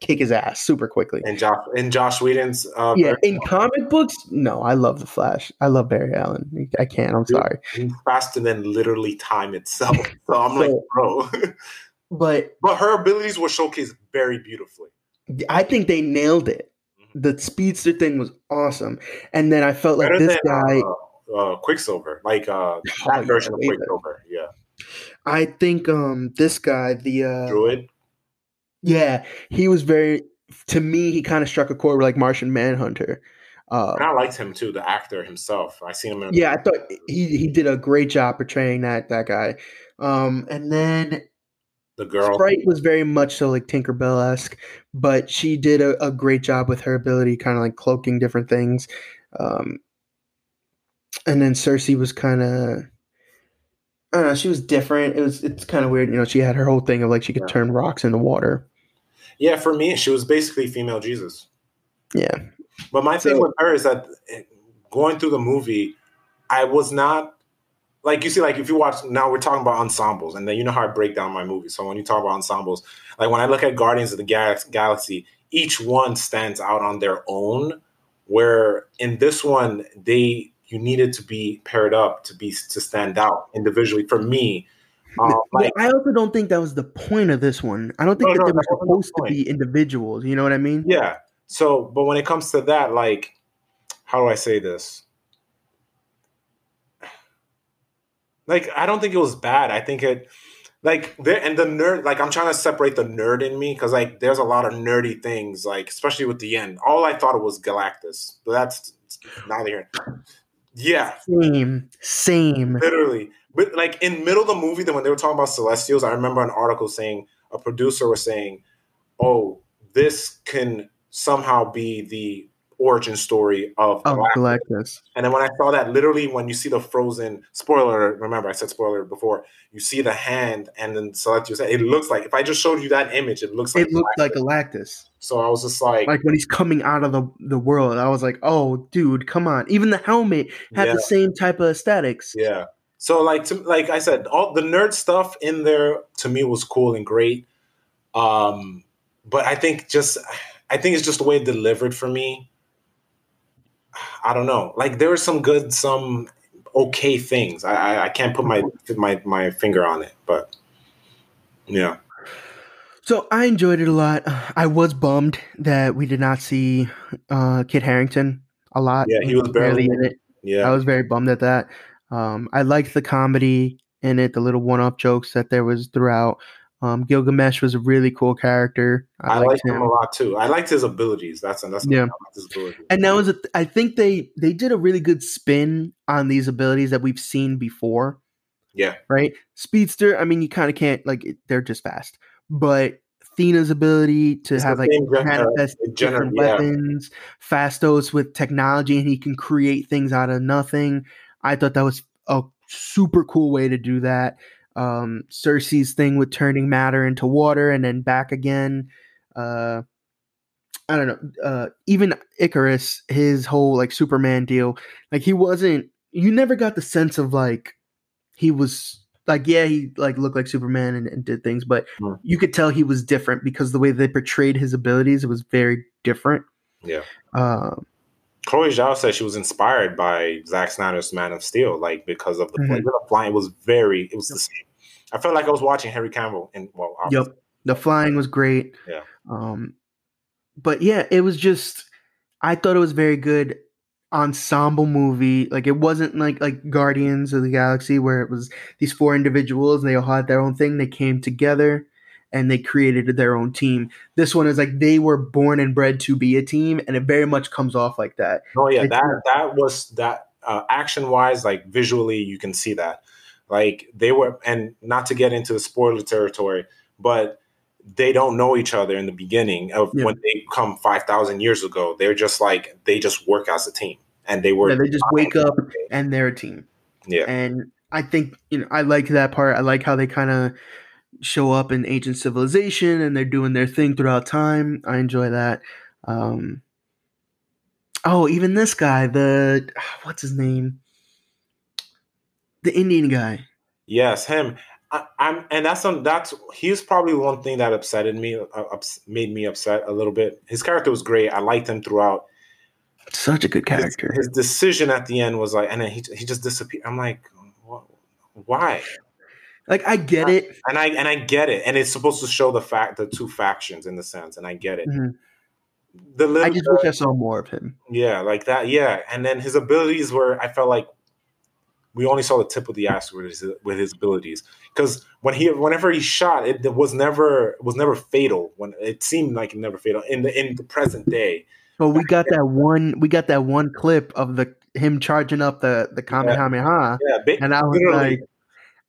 kick his ass super quickly. And Josh in Joss Whedon's uh, Yeah, in comic books, no, I love the Flash. I love Barry Allen. I can't. I'm Dude. sorry, he's faster than literally time itself. So I'm like, bro. but but her abilities were showcased very beautifully. I think they nailed it. The speedster thing was awesome, and then I felt like Better this than guy. uh, uh, Quicksilver, like uh, Oh, that yeah, version of way better. Quicksilver. Yeah, I think um this guy, the uh, Druig. yeah, he was very. To me, he kind of struck a chord with like Martian Manhunter. Uh, And I liked him too, the actor himself. I seen him in yeah, I thought he he did a great job portraying that that guy. Um, and then the girl. Sprite was very much so like Tinkerbell esque, but she did a, a great job with her ability, kind of like cloaking different things. Um, and then Cersei was kind of, I don't know, she was different. It was it's kind of weird, you know. She had her whole thing of like she could Yeah. turn rocks into water. Yeah, for me, she was basically female Jesus. Yeah, But my thing with her is that eh, going through the movie, I was not like you see, like if you watch now, we're talking about ensembles, and then you know how I break down my movies. So when you talk about ensembles, like when I look at Guardians of the Galax- Galaxy, each one stands out on their own. Where in this one, they you needed to be paired up to be to stand out individually. For me, um, like I also don't think that was the point of this one. I don't think No, that no, they were wasn't the supposed to be individuals. You know what I mean? Yeah. So, but when it comes to that, like, how do I say this? Like, I don't think it was bad. I think it, like, there and the nerd, like, I'm trying to separate the nerd in me because, like, there's a lot of nerdy things, like, especially with the end. All I thought it was Galactus, but that's neither here. Yeah, Same, same. literally. But like in middle of the movie, then when they were talking about Celestials, I remember an article saying a producer was saying, "Oh, this can somehow be the origin story of Oh, Galactus. Galactus. And then when I saw that, literally, when you see the frozen spoiler, remember I said spoiler before, you see the hand and then select your. It looks like if I just showed you that image, it looks like. It looked Galactus. like Galactus. So I was just like, Like when he's coming out of the, the world, I was like, oh, dude, come on. Even the helmet had yeah, the same type of aesthetics. yeah. So like, to, like I said, all the nerd stuff in there to me was cool and great. Um, but I think just, I think it's just the way it delivered for me. I don't know. Like there were some good, some okay things. I I, I can't put my my my finger on it, but yeah. So I enjoyed it a lot. I was bummed that we did not see uh, Kit Harington a lot. Yeah, he was barely in it. Yeah. I was very bummed at that. Um, I liked the comedy in it, the little one-off jokes that there was throughout. Um, Gilgamesh was a really cool character. I, liked him. a lot too. I liked his abilities. That's that's Yeah. I his abilities. and that was a, I think they they did a really good spin on these abilities that we've seen before. Yeah. Right. Speedster. I mean, you kind of can't like they're just fast, but Thena's ability to It's have like gen- uh, manifest gener- different yeah. weapons, Phastos with technology, and he can create things out of nothing. I thought that was a super cool way to do that. Um, Cersei's thing with turning matter into water and then back again. Uh, I don't know. Uh, even Ikaris, his whole like Superman deal, like he wasn't. You never got the sense of like he was like yeah he like looked like Superman and, and did things, but Hmm. you could tell he was different because the way they portrayed his abilities it was very different. Yeah. Um, Chloe Zhao said she was inspired by Zack Snyder's Man of Steel, like because of the Mhm. like, the flying. It was very. It was the same. I felt like I was watching Henry Cavill, and well, Yep. The flying was great. Yeah. Um, but yeah, it was just I thought it was very good ensemble movie. Like it wasn't like like Guardians of the Galaxy where it was these four individuals and they all had their own thing. They came together and they created their own team. This one is like they were born and bred to be a team, and it very much comes off like that. Oh yeah, It's that that was that uh, action wise, like visually, you can see that. Like they were, and not to get into the spoiler territory, but they don't know each other in the beginning of Yeah. when they come five thousand years ago. They're just like they just work as a team, and they were Yeah, they just wake up and they're a team. Yeah, And I think you know I like that part. I like how they kind of show up in ancient civilization and they're doing their thing throughout time. I enjoy that. Um, oh, even this guy, the what's his name? The Indian guy. Yes, him. I, I'm, and that's some. That's he's probably one thing that upsetted me, uh, ups, made me upset a little bit. His character was great. I liked him throughout. Such a good character. his decision at the end was like, and then he he just disappeared. I'm like, wh- why? Like I get it. And I and I get it, and it's supposed to show the fact the two factions in the sense, and I get it. Mhm. The little, I just wish I saw more of him. yeah, like that, yeah. And then his abilities were, I felt like we only saw the tip of the iceberg with his, with his abilities because when he whenever he shot it, it was never was never fatal when it seemed like it never fatal in the in the present day But we got that one. We got that one clip of the him charging up the the Kamehameha. yeah ba- And I was like,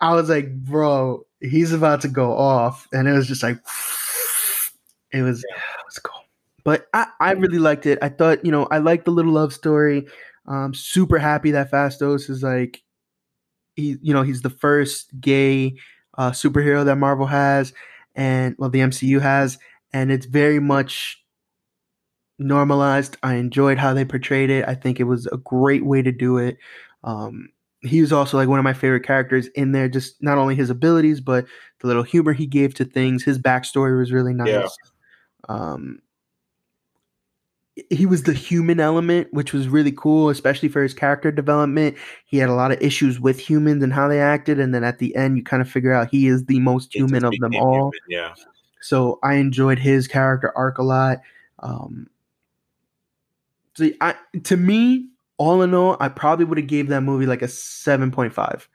I was like, bro, he's about to go off, and it was just like, it was, Yeah. it was cool. But I, I really liked it. I thought, you know, I liked the little love story. Um, super happy that Phastos is like, he, you know, he's the first gay uh, superhero that Marvel has, and well, the MCU has, and it's very much normalized. I enjoyed how they portrayed it. I think it was a great way to do it. Um, he was also like one of my favorite characters in there. Just not only his abilities, but the little humor he gave to things. His backstory was really nice. Yeah. Um, he was the human element, which was really cool, especially for his character development. He had a lot of issues with humans and how they acted, and then at the end, you kind of figure out he is the most human of them all. human, yeah So I enjoyed his character arc a lot. Um, so I, to me, all in all, I probably would have gave that movie like a seven point five.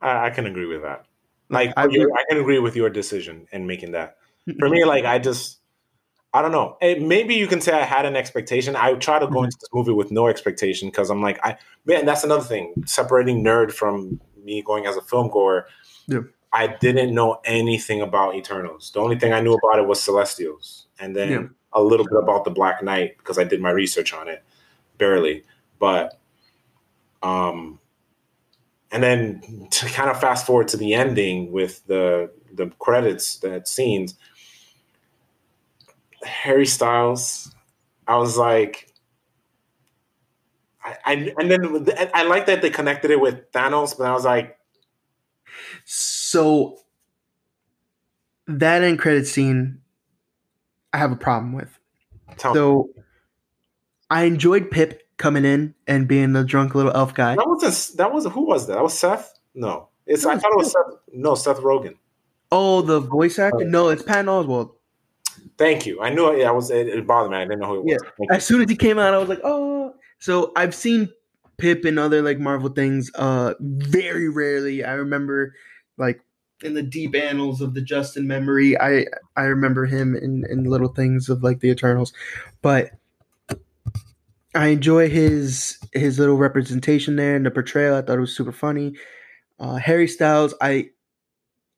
I, I can agree with that like I your- would- I can agree with your decision in making that for me like i just i don't know Eh, maybe you can say i had an expectation i try to go Mhm. into this movie with no expectation because i'm like i man that's another thing separating nerd from me going as a film goer Yeah. I didn't know anything about Eternals. The only thing I knew about it was Celestials, and then Yeah. A little bit about the Black Knight because I did my research on it, barely. But, um, and then to kind of fast forward to the ending with the the credits, that scenes. Harry Styles, I was like, I, I and then I like that they connected it with Thanos, but I was like, So that end credit scene, I have a problem with. tell me. So I enjoyed Pip coming in and being the drunk little elf guy. That wasn't. That was who was that? That was Seth. No, it's. I thought it was Seth. No, Seth Rogen. Oh, the voice actor? No, it's Patton Oswalt. Thank you. I knew it. I was. It, it bothered me. I didn't know who it was. Yeah. As soon as he came out, I was like, oh. So I've seen Pip and other like Marvel things uh very rarely. I remember like in the deep annals of the Justin memory, I I remember him in, in little things of like the Eternals. But I enjoy his his little representation there and the portrayal. I thought it was super funny. Uh, Harry Styles, I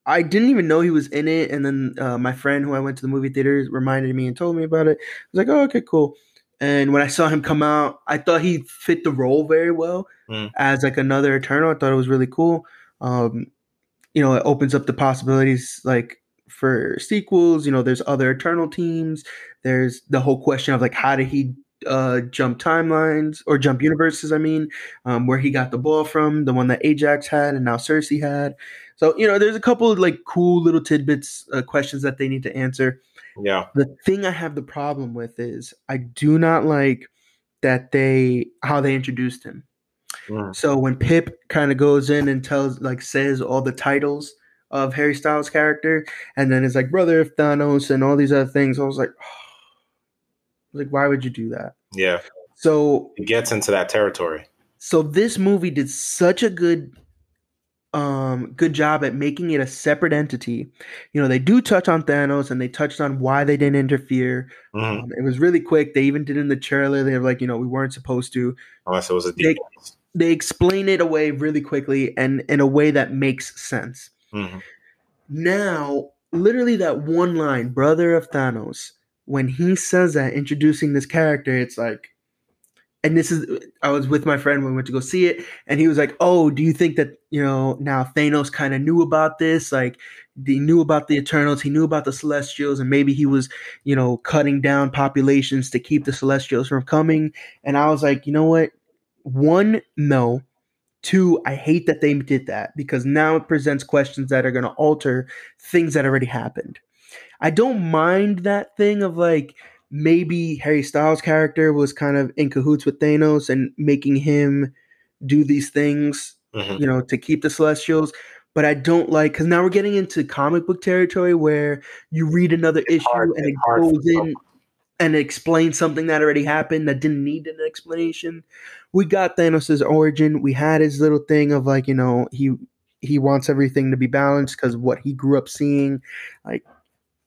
I didn't even know he was in it, and then uh, my friend who I went to the movie theater reminded me and told me about it. I was like, oh, okay, cool. And when I saw him come out, I thought he fit the role very well Mm. as like another Eternal. I thought it was really cool. Um, you know, it opens up the possibilities like for sequels. You know, there's other Eternal teams. There's the whole question of like how did he uh, jump timelines or jump universes? I mean, um, where he got the ball from, the one that Ajax had and now Cersei had. So you know, there's a couple of like cool little tidbits, uh, questions that they need to answer. Yeah. The thing I have the problem with is I do not like that they how they introduced him. Mm. So when Pip kind of goes in and tells like says all the titles of Harry Styles' character, and then it's like brother of Thanos and all these other things, I was like, like why would you do that? Yeah. So It gets into that territory. so this movie did such a good um good job at making it a separate entity. You know, they do touch on Thanos and they touched on why they didn't interfere. Mhm. Um, it was really quick. They even did in the trailer. They were like, you know, we weren't supposed to. Unless it was a deep. They explain it away really quickly and in a way that makes sense. Mhm. Now, literally that one line, brother of Thanos, when he says that, introducing this character, it's like, and this is, I was with my friend when we went to go see it, and he was like, oh, do you think that, you know, now Thanos kind of knew about this? Like, he knew about the Eternals, he knew about the Celestials, and maybe he was, you know, cutting down populations to keep the Celestials from coming. And I was like, you know what? One, no. Two, I hate that they did that because now it presents questions that are going to alter things that already happened. I don't mind that thing of like maybe Harry Styles' character was kind of in cahoots with Thanos and making him do these things, Mhm. you know, to keep the Celestials. But I don't like because now we're getting into comic book territory where you read another issue hard- and it it's goes in. And explain something that already happened that didn't need an explanation. We got Thanos' origin. We had his little thing of like, you know, he he wants everything to be balanced because what he grew up seeing. Like,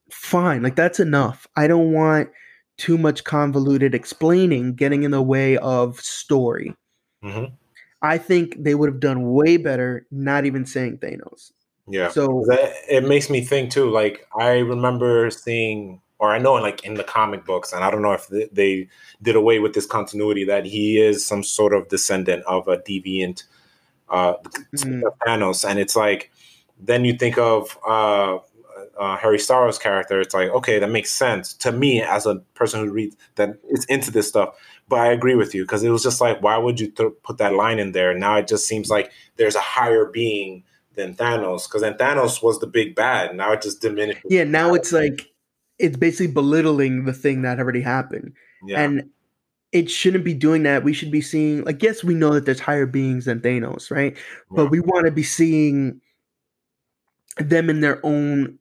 fine, like that's enough. I don't want too much convoluted explaining getting in the way of story. Mhm. I think they would have done way better not even saying Thanos. Yeah. So that it makes me think too like i remember seeing or i know like in the comic books and i don't know if they, they did away with this continuity that he is some sort of descendant of a deviant uh mm, of thanos and it's like then you think of uh, uh harry styles character it's like okay that makes sense to me as a person who reads that is into this stuff but i agree with you because it was just like why would you th- put that line in there now it just seems like there's a higher being than Thanos because then Thanos was the big bad. Now it just diminishes. yeah, now it's like it's basically belittling the thing that already happened. yeah, And it shouldn't be doing that. We should be seeing, like, yes, we know that there's higher beings than Thanos, right? But we want to be seeing them in their own,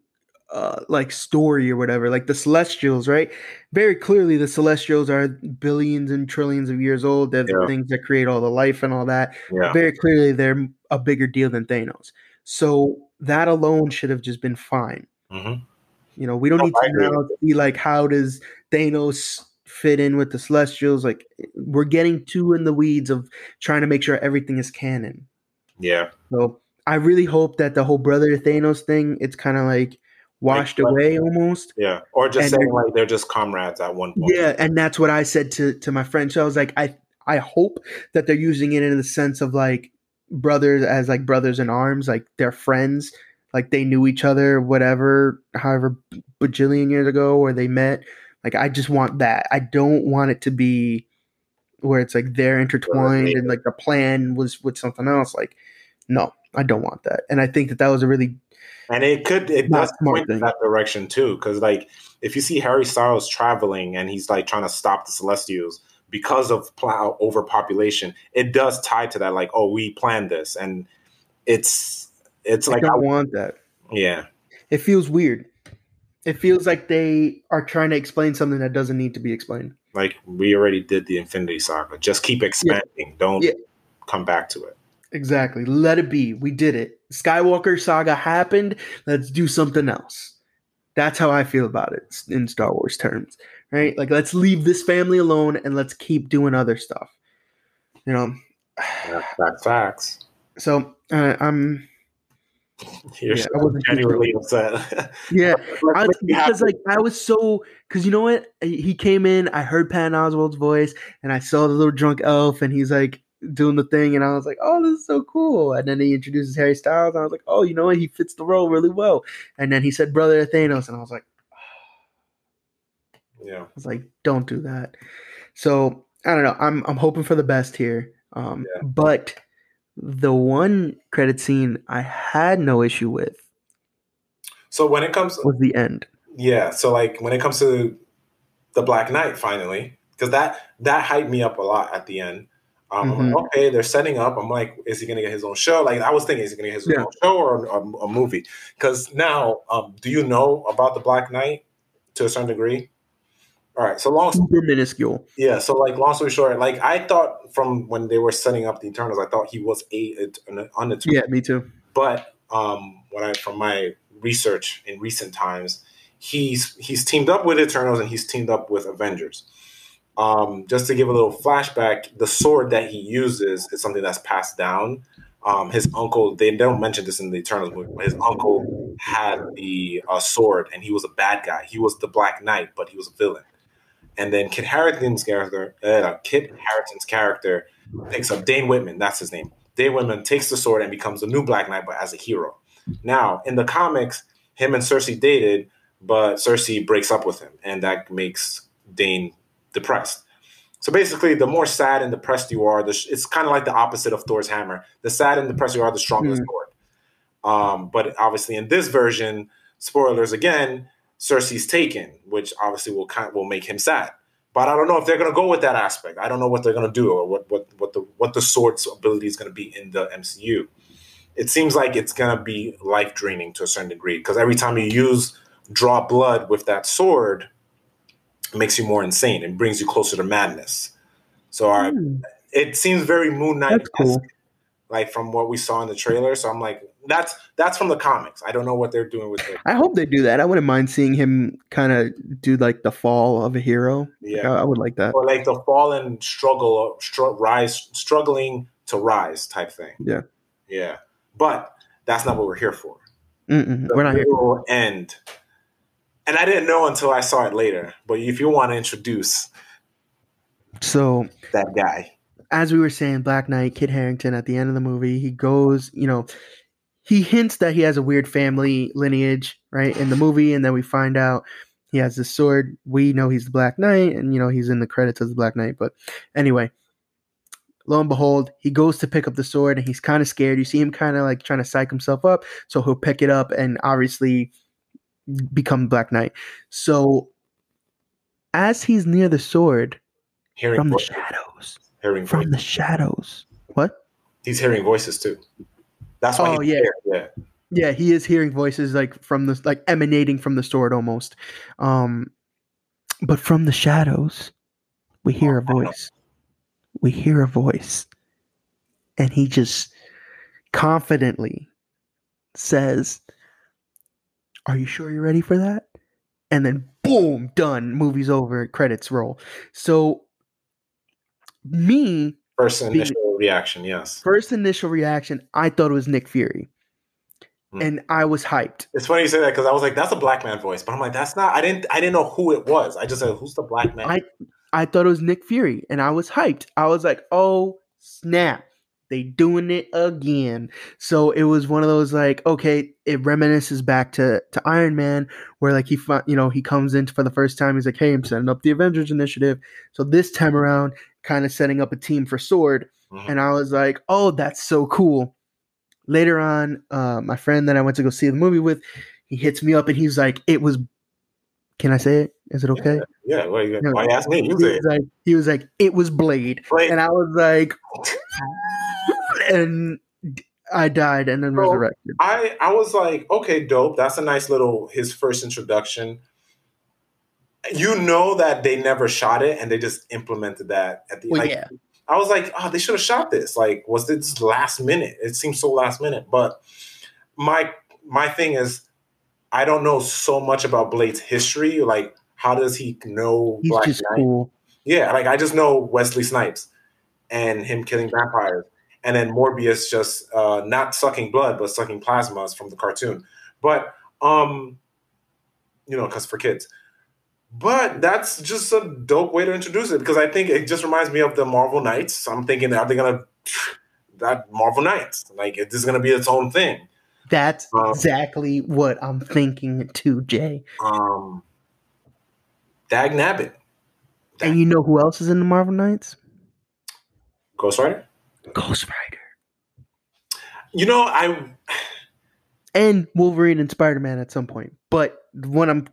uh, like, story or whatever. Like the Celestials, right? Very clearly, the Celestials are billions and trillions of years old. They're the things that create all the life and all that. yeah. Very clearly, they're a bigger deal than Thanos. So that alone should have just been fine. hmm You know, we don't No, need to now see like how does Thanos fit in with the Celestials? Like we're getting too in the weeds of trying to make sure everything is canon. Yeah, So I really hope that the whole brother Thanos thing, it's kind of like washed Like, away almost. Yeah, or just And- saying like they're just comrades at one point. Yeah, and that's what I said to to my friend. So I was like, I I hope that they're using it in the sense of like brothers as like brothers in arms, like they're friends, like they knew each other, whatever, however bajillion years ago, or they met. Like I just want that. I don't want it to be where it's like they're intertwined and like the plan was with something else. Like, no, I don't want that. And I think that that was a really And it could it does point in that direction too, because like if you see Harry Styles traveling and he's like trying to stop the Celestials because of pl- overpopulation, it does tie to that. Like, oh, we planned this, and it's it's I like don't want that. yeah, It feels weird. It feels like they are trying to explain something that doesn't need to be explained. like we already did the Infinity Saga. Just keep expanding. Don't Yeah. come back to it. Exactly. Let it be. We did it. Skywalker saga happened. Let's do something else. That's how I feel about it in Star Wars terms, right? Like let's leave this family alone and let's keep doing other stuff. You know. That's facts. So uh, I'm You're Yeah, so I wasn't genuinely upset. yeah. I, Let's make you because like I was so because you know what he came in, I heard Patton Oswalt's voice, and I saw the little drunk elf, and he's like doing the thing, and I was like, oh, this is so cool. And then he introduces Harry Styles, and I was like, oh, you know what, he fits the role really well. And then he said brother Thanos, and I was like, yeah. I was like, don't do that. So I don't know. I'm I'm hoping for the best here. Um, Yeah. but the one credit scene I had no issue with So when it comes, was the end. yeah. So like when it comes to the Black Knight, finally, because that that hyped me up a lot at the end. Um, I'm Mhm. like, okay, they're setting up. I'm like, is he gonna get his own show? Like I was thinking, is he gonna get his Yeah. own show or a, a movie? Because now, um, do you know about the Black Knight to a certain degree? All right. So long Super minuscule. Yeah, so like long story short, like I thought from when they were setting up the Eternals, I thought he was a an uneternal. Yeah, me too. But um, when I from my research in recent times, he's he's teamed up with Eternals and he's teamed up with Avengers. Um, just to give a little flashback, the sword that he uses is something that's passed down. Um, his uncle, they don't mention this in the Eternals movie, but his uncle had the uh, sword and he was a bad guy. He was the Black Knight, but he was a villain. And then Kit Harington's character, uh, Kit Harington's character picks up Dane Whitman. That's his name. Dane Whitman takes the sword and becomes the new Black Knight, but as a hero. Now, in the comics, him and Cersei dated, but Cersei breaks up with him, and that makes Dane depressed. So basically, the more sad and depressed you are, the sh- it's kind of like the opposite of Thor's hammer. The sad and depressed you are, the stronger sword. Um, but obviously, in this version, spoilers again, Cersei's taken, which obviously will kind will make him sad. But I don't know if they're going to go with that aspect. I don't know what they're going to do or what what what the what the sword's ability is going to be in the MCU. It seems like it's going to be life draining to a certain degree because every time you use draw blood with that sword, it makes you more insane and brings you closer to madness. So I, Hmm, it seems very Moon Knight, cool. like from what we saw in the trailer. So I'm like, that's that's from the comics. I don't know what they're doing with it. I hope they do that. I wouldn't mind seeing him kind of do like the fall of a hero. Like, Yeah. I, I would like that. or like the fallen struggle, str- rise, struggling to rise type thing. Yeah. yeah. But that's not what we're here for. Mm-mm, we're not here. end. And I didn't know until I saw it later. But if you want to introduce So that guy, as we were saying, Black Knight, Kit Harington at the end of the movie, he goes, you know, he hints that he has a weird family lineage, right, in the movie, and then we find out he has this sword. We know he's the Black Knight, and you know he's in the credits as the Black Knight. But anyway, lo and behold, he goes to pick up the sword, and he's kind of scared. You see him kind of like trying to psych himself up, so he'll pick it up and obviously become Black Knight. So as he's near the sword, hearing from the voices, shadows, hearing from voices. the shadows, what? he's hearing voices too. That's why. Oh, yeah. yeah. Yeah, he is hearing voices like from the like emanating from the sword almost. Um but from the shadows, we hear a voice. We hear a voice. And he just confidently says, Are you sure you're ready for that? And then boom, done. Movie's over, credits roll. So me, First initial reaction, yes. first initial reaction, I thought it was Nick Fury. Hmm. and I was hyped. It's funny you say that because I was like, "That's a black man voice," but I'm like, "That's not." I didn't. I didn't know who it was. I just said, "Who's the black man?" I I thought it was Nick Fury, and I was hyped. I was like, "Oh snap, they doing it again!" So it was one of those like, okay, it reminisces back to to Iron Man, where like he you know he comes in for the first time. He's like, "Hey, I'm setting up the Avengers Initiative." So this time around, kind of setting up a team for Sword, Mhm. and I was like, "Oh, that's so cool." Later on, uh, my friend that I went to go see the movie with, he hits me up and he's like, "It was." Can I say it? Is it okay? yeah. Well, you, No. why you ask me? You He was like, he was like, "It was Blade," Blade. and I was like, and I died and then Bro, resurrected. I I was like, okay, dope. That's a nice little his first introduction. You know that they never shot it and they just implemented that at the Well, like. yeah. I was like, oh, they should have shot this. Like, was this last minute? It seems so last minute. But my my thing is, I don't know so much about Blade's history. Like, how does he know He's Black Knight? cool. Yeah, like I just know Wesley Snipes and him killing vampires, and then Morbius just uh, not sucking blood but sucking plasmas from the cartoon. But um, you know, because for kids. But that's just a dope way to introduce it because I think it just reminds me of the Marvel Knights. I'm thinking, are they gonna that Marvel Knights? Like, is this gonna be its own thing? That's Um, exactly what I'm thinking too, Jay. Um, Dag Nabbit, And you know who else is in the Marvel Knights? Ghost Rider. Ghost Rider You know, I and Wolverine and Spider Man at some point. But one I'm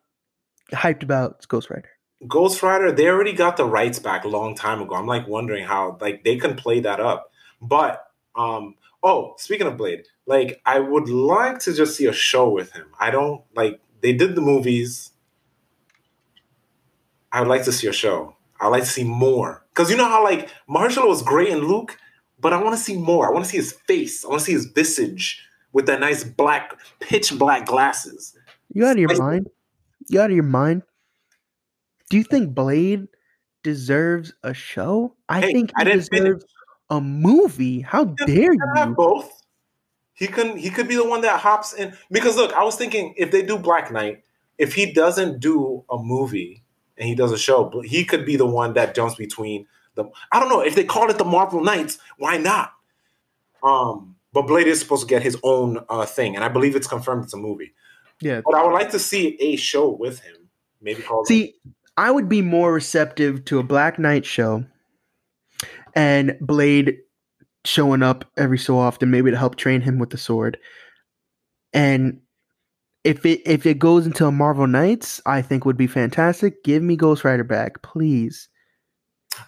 hyped about Ghost Rider. Ghost Rider, they already got the rights back a long time ago. I'm like wondering how like they can play that up. But um oh, speaking of Blade, like I would like to just see a show with him. I don't like they did the movies. I would like to see a show. I would like to see more. Cause you know how like Mahershala was great in Luke, but I want to see more. I want to see his face. I want to see his visage with that nice black, pitch black glasses. You out of your mind? You out of your mind? Do you think Blade deserves a show? I Hey, think he I didn't finish. deserves a movie. How dare you? both. He can he could be the one that hops in because look, I was thinking if they do Black Knight, if he doesn't do a movie and he does a show, but he could be the one that jumps between the I don't know if they call it the Marvel Knights, why not? Um, but Blade is supposed to get his own uh, thing, and I believe it's confirmed it's a movie. Yeah. But I would like to see a show with him, maybe called See, I would be more receptive to a Black Knight show and Blade showing up every so often, maybe to help train him with the sword. And if it if it goes into a Marvel Knights, I think would be fantastic. Give me Ghost Rider back, please.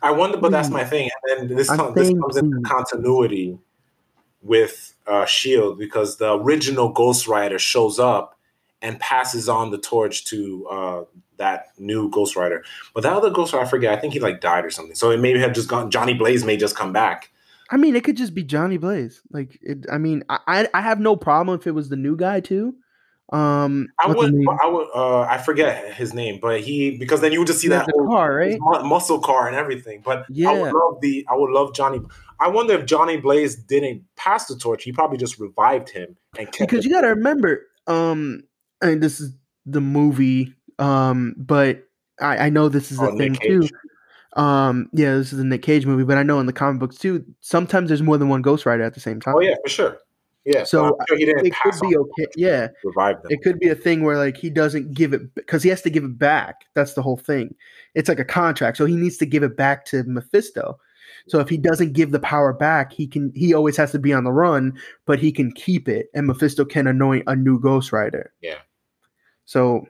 I wonder, but that's my thing. And this, com- this comes into continuity with uh, Shield because the original Ghost Rider shows up and passes on the torch to uh, that new Ghost Rider. But that other Ghost Rider, I forget. I think he like died or something. So it may have just gone. Johnny Blaze may just come back. I mean, it could just be Johnny Blaze. Like, it, I mean, I I- have no problem if it was the new guy too. Um, I would. I would. Uh, I forget his name, but he because then you would just see He that whole car, right? muscle car and everything. But yeah, I would love the. I would love Johnny. I wonder if Johnny Blaze didn't pass the torch. He probably just revived him and kept because you got to remember um and this is the movie um but i i know this is a Oh, thing Nick too um yeah this is a nick cage movie but i know in the comic books too sometimes there's more than one ghost rider at the same time Oh yeah, for sure. Yeah. So, So, sure he didn't it could be okay yeah revive them. it could be a thing where like he doesn't give it because he has to give it back that's the whole thing it's like a contract so he needs to give it back to mephisto so if he doesn't give the power back he can he always has to be on the run but he can keep it and mephisto can anoint a new ghost rider Yeah. So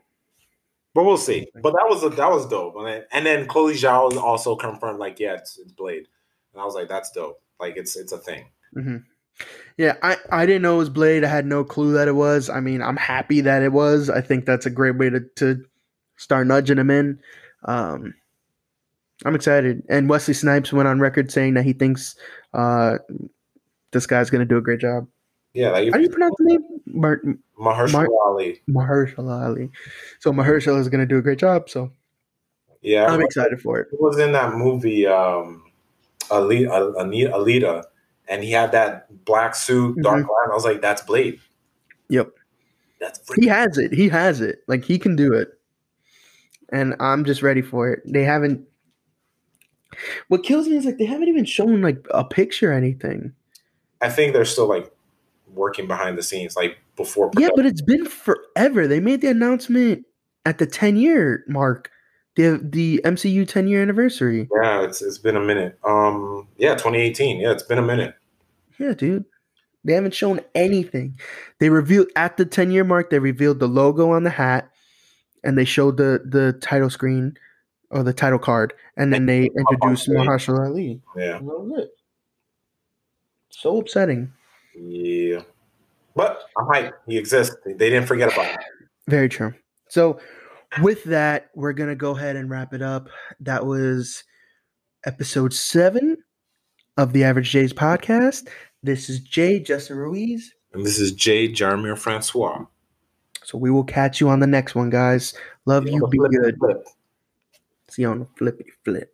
but we'll see. But that was that was dope. And then, and then Chloe Zhao also confirmed like, yeah, it's, it's Blade. And I was like, that's dope. Like it's it's a thing. mhm. yeah i i didn't know it was blade i had no clue that it was i mean i'm happy that it was i think that's a great way to to start nudging him in um i'm excited and wesley snipes went on record saying that he thinks uh this guy's gonna do a great job Yeah, like how do you pronounce the name Mar- Mahershala Mar- mahershala ali so mahershala is gonna do a great job so Yeah, i'm excited for it He was in that movie, um, Alita, Alita, and he had that black suit, dark Mhm. line. I was like, that's Blade. Yep. That's He has it. He has it. Like he can do it. And I'm just ready for it. They haven't what kills me is like they haven't even shown like a picture or anything. I think they're still like working behind the scenes, like before. Yeah, but it's been forever. They made the announcement at the 10 year mark, the the MCU 10 year anniversary. yeah, it's it's been a minute. Um, yeah, 2018. Yeah, it's been a minute. Yeah, dude. They haven't shown anything. They revealed at the 10 year mark, they revealed the logo on the hat and they showed the the title screen or the title card, and then they introduced. Mahershala Ali. Yeah, that was it. So upsetting. Yeah. But I'm hyped. He exists. They didn't forget about him. Very true. So, with that, we're going to go ahead and wrap it up. That was episode seven of the Average Js podcast. This is Jay, Justin Ruiz. And this is Jay Jarmir Francois. So, we will catch you on the next one, guys. Love you. Be good. Flip. See you on the flippity flip.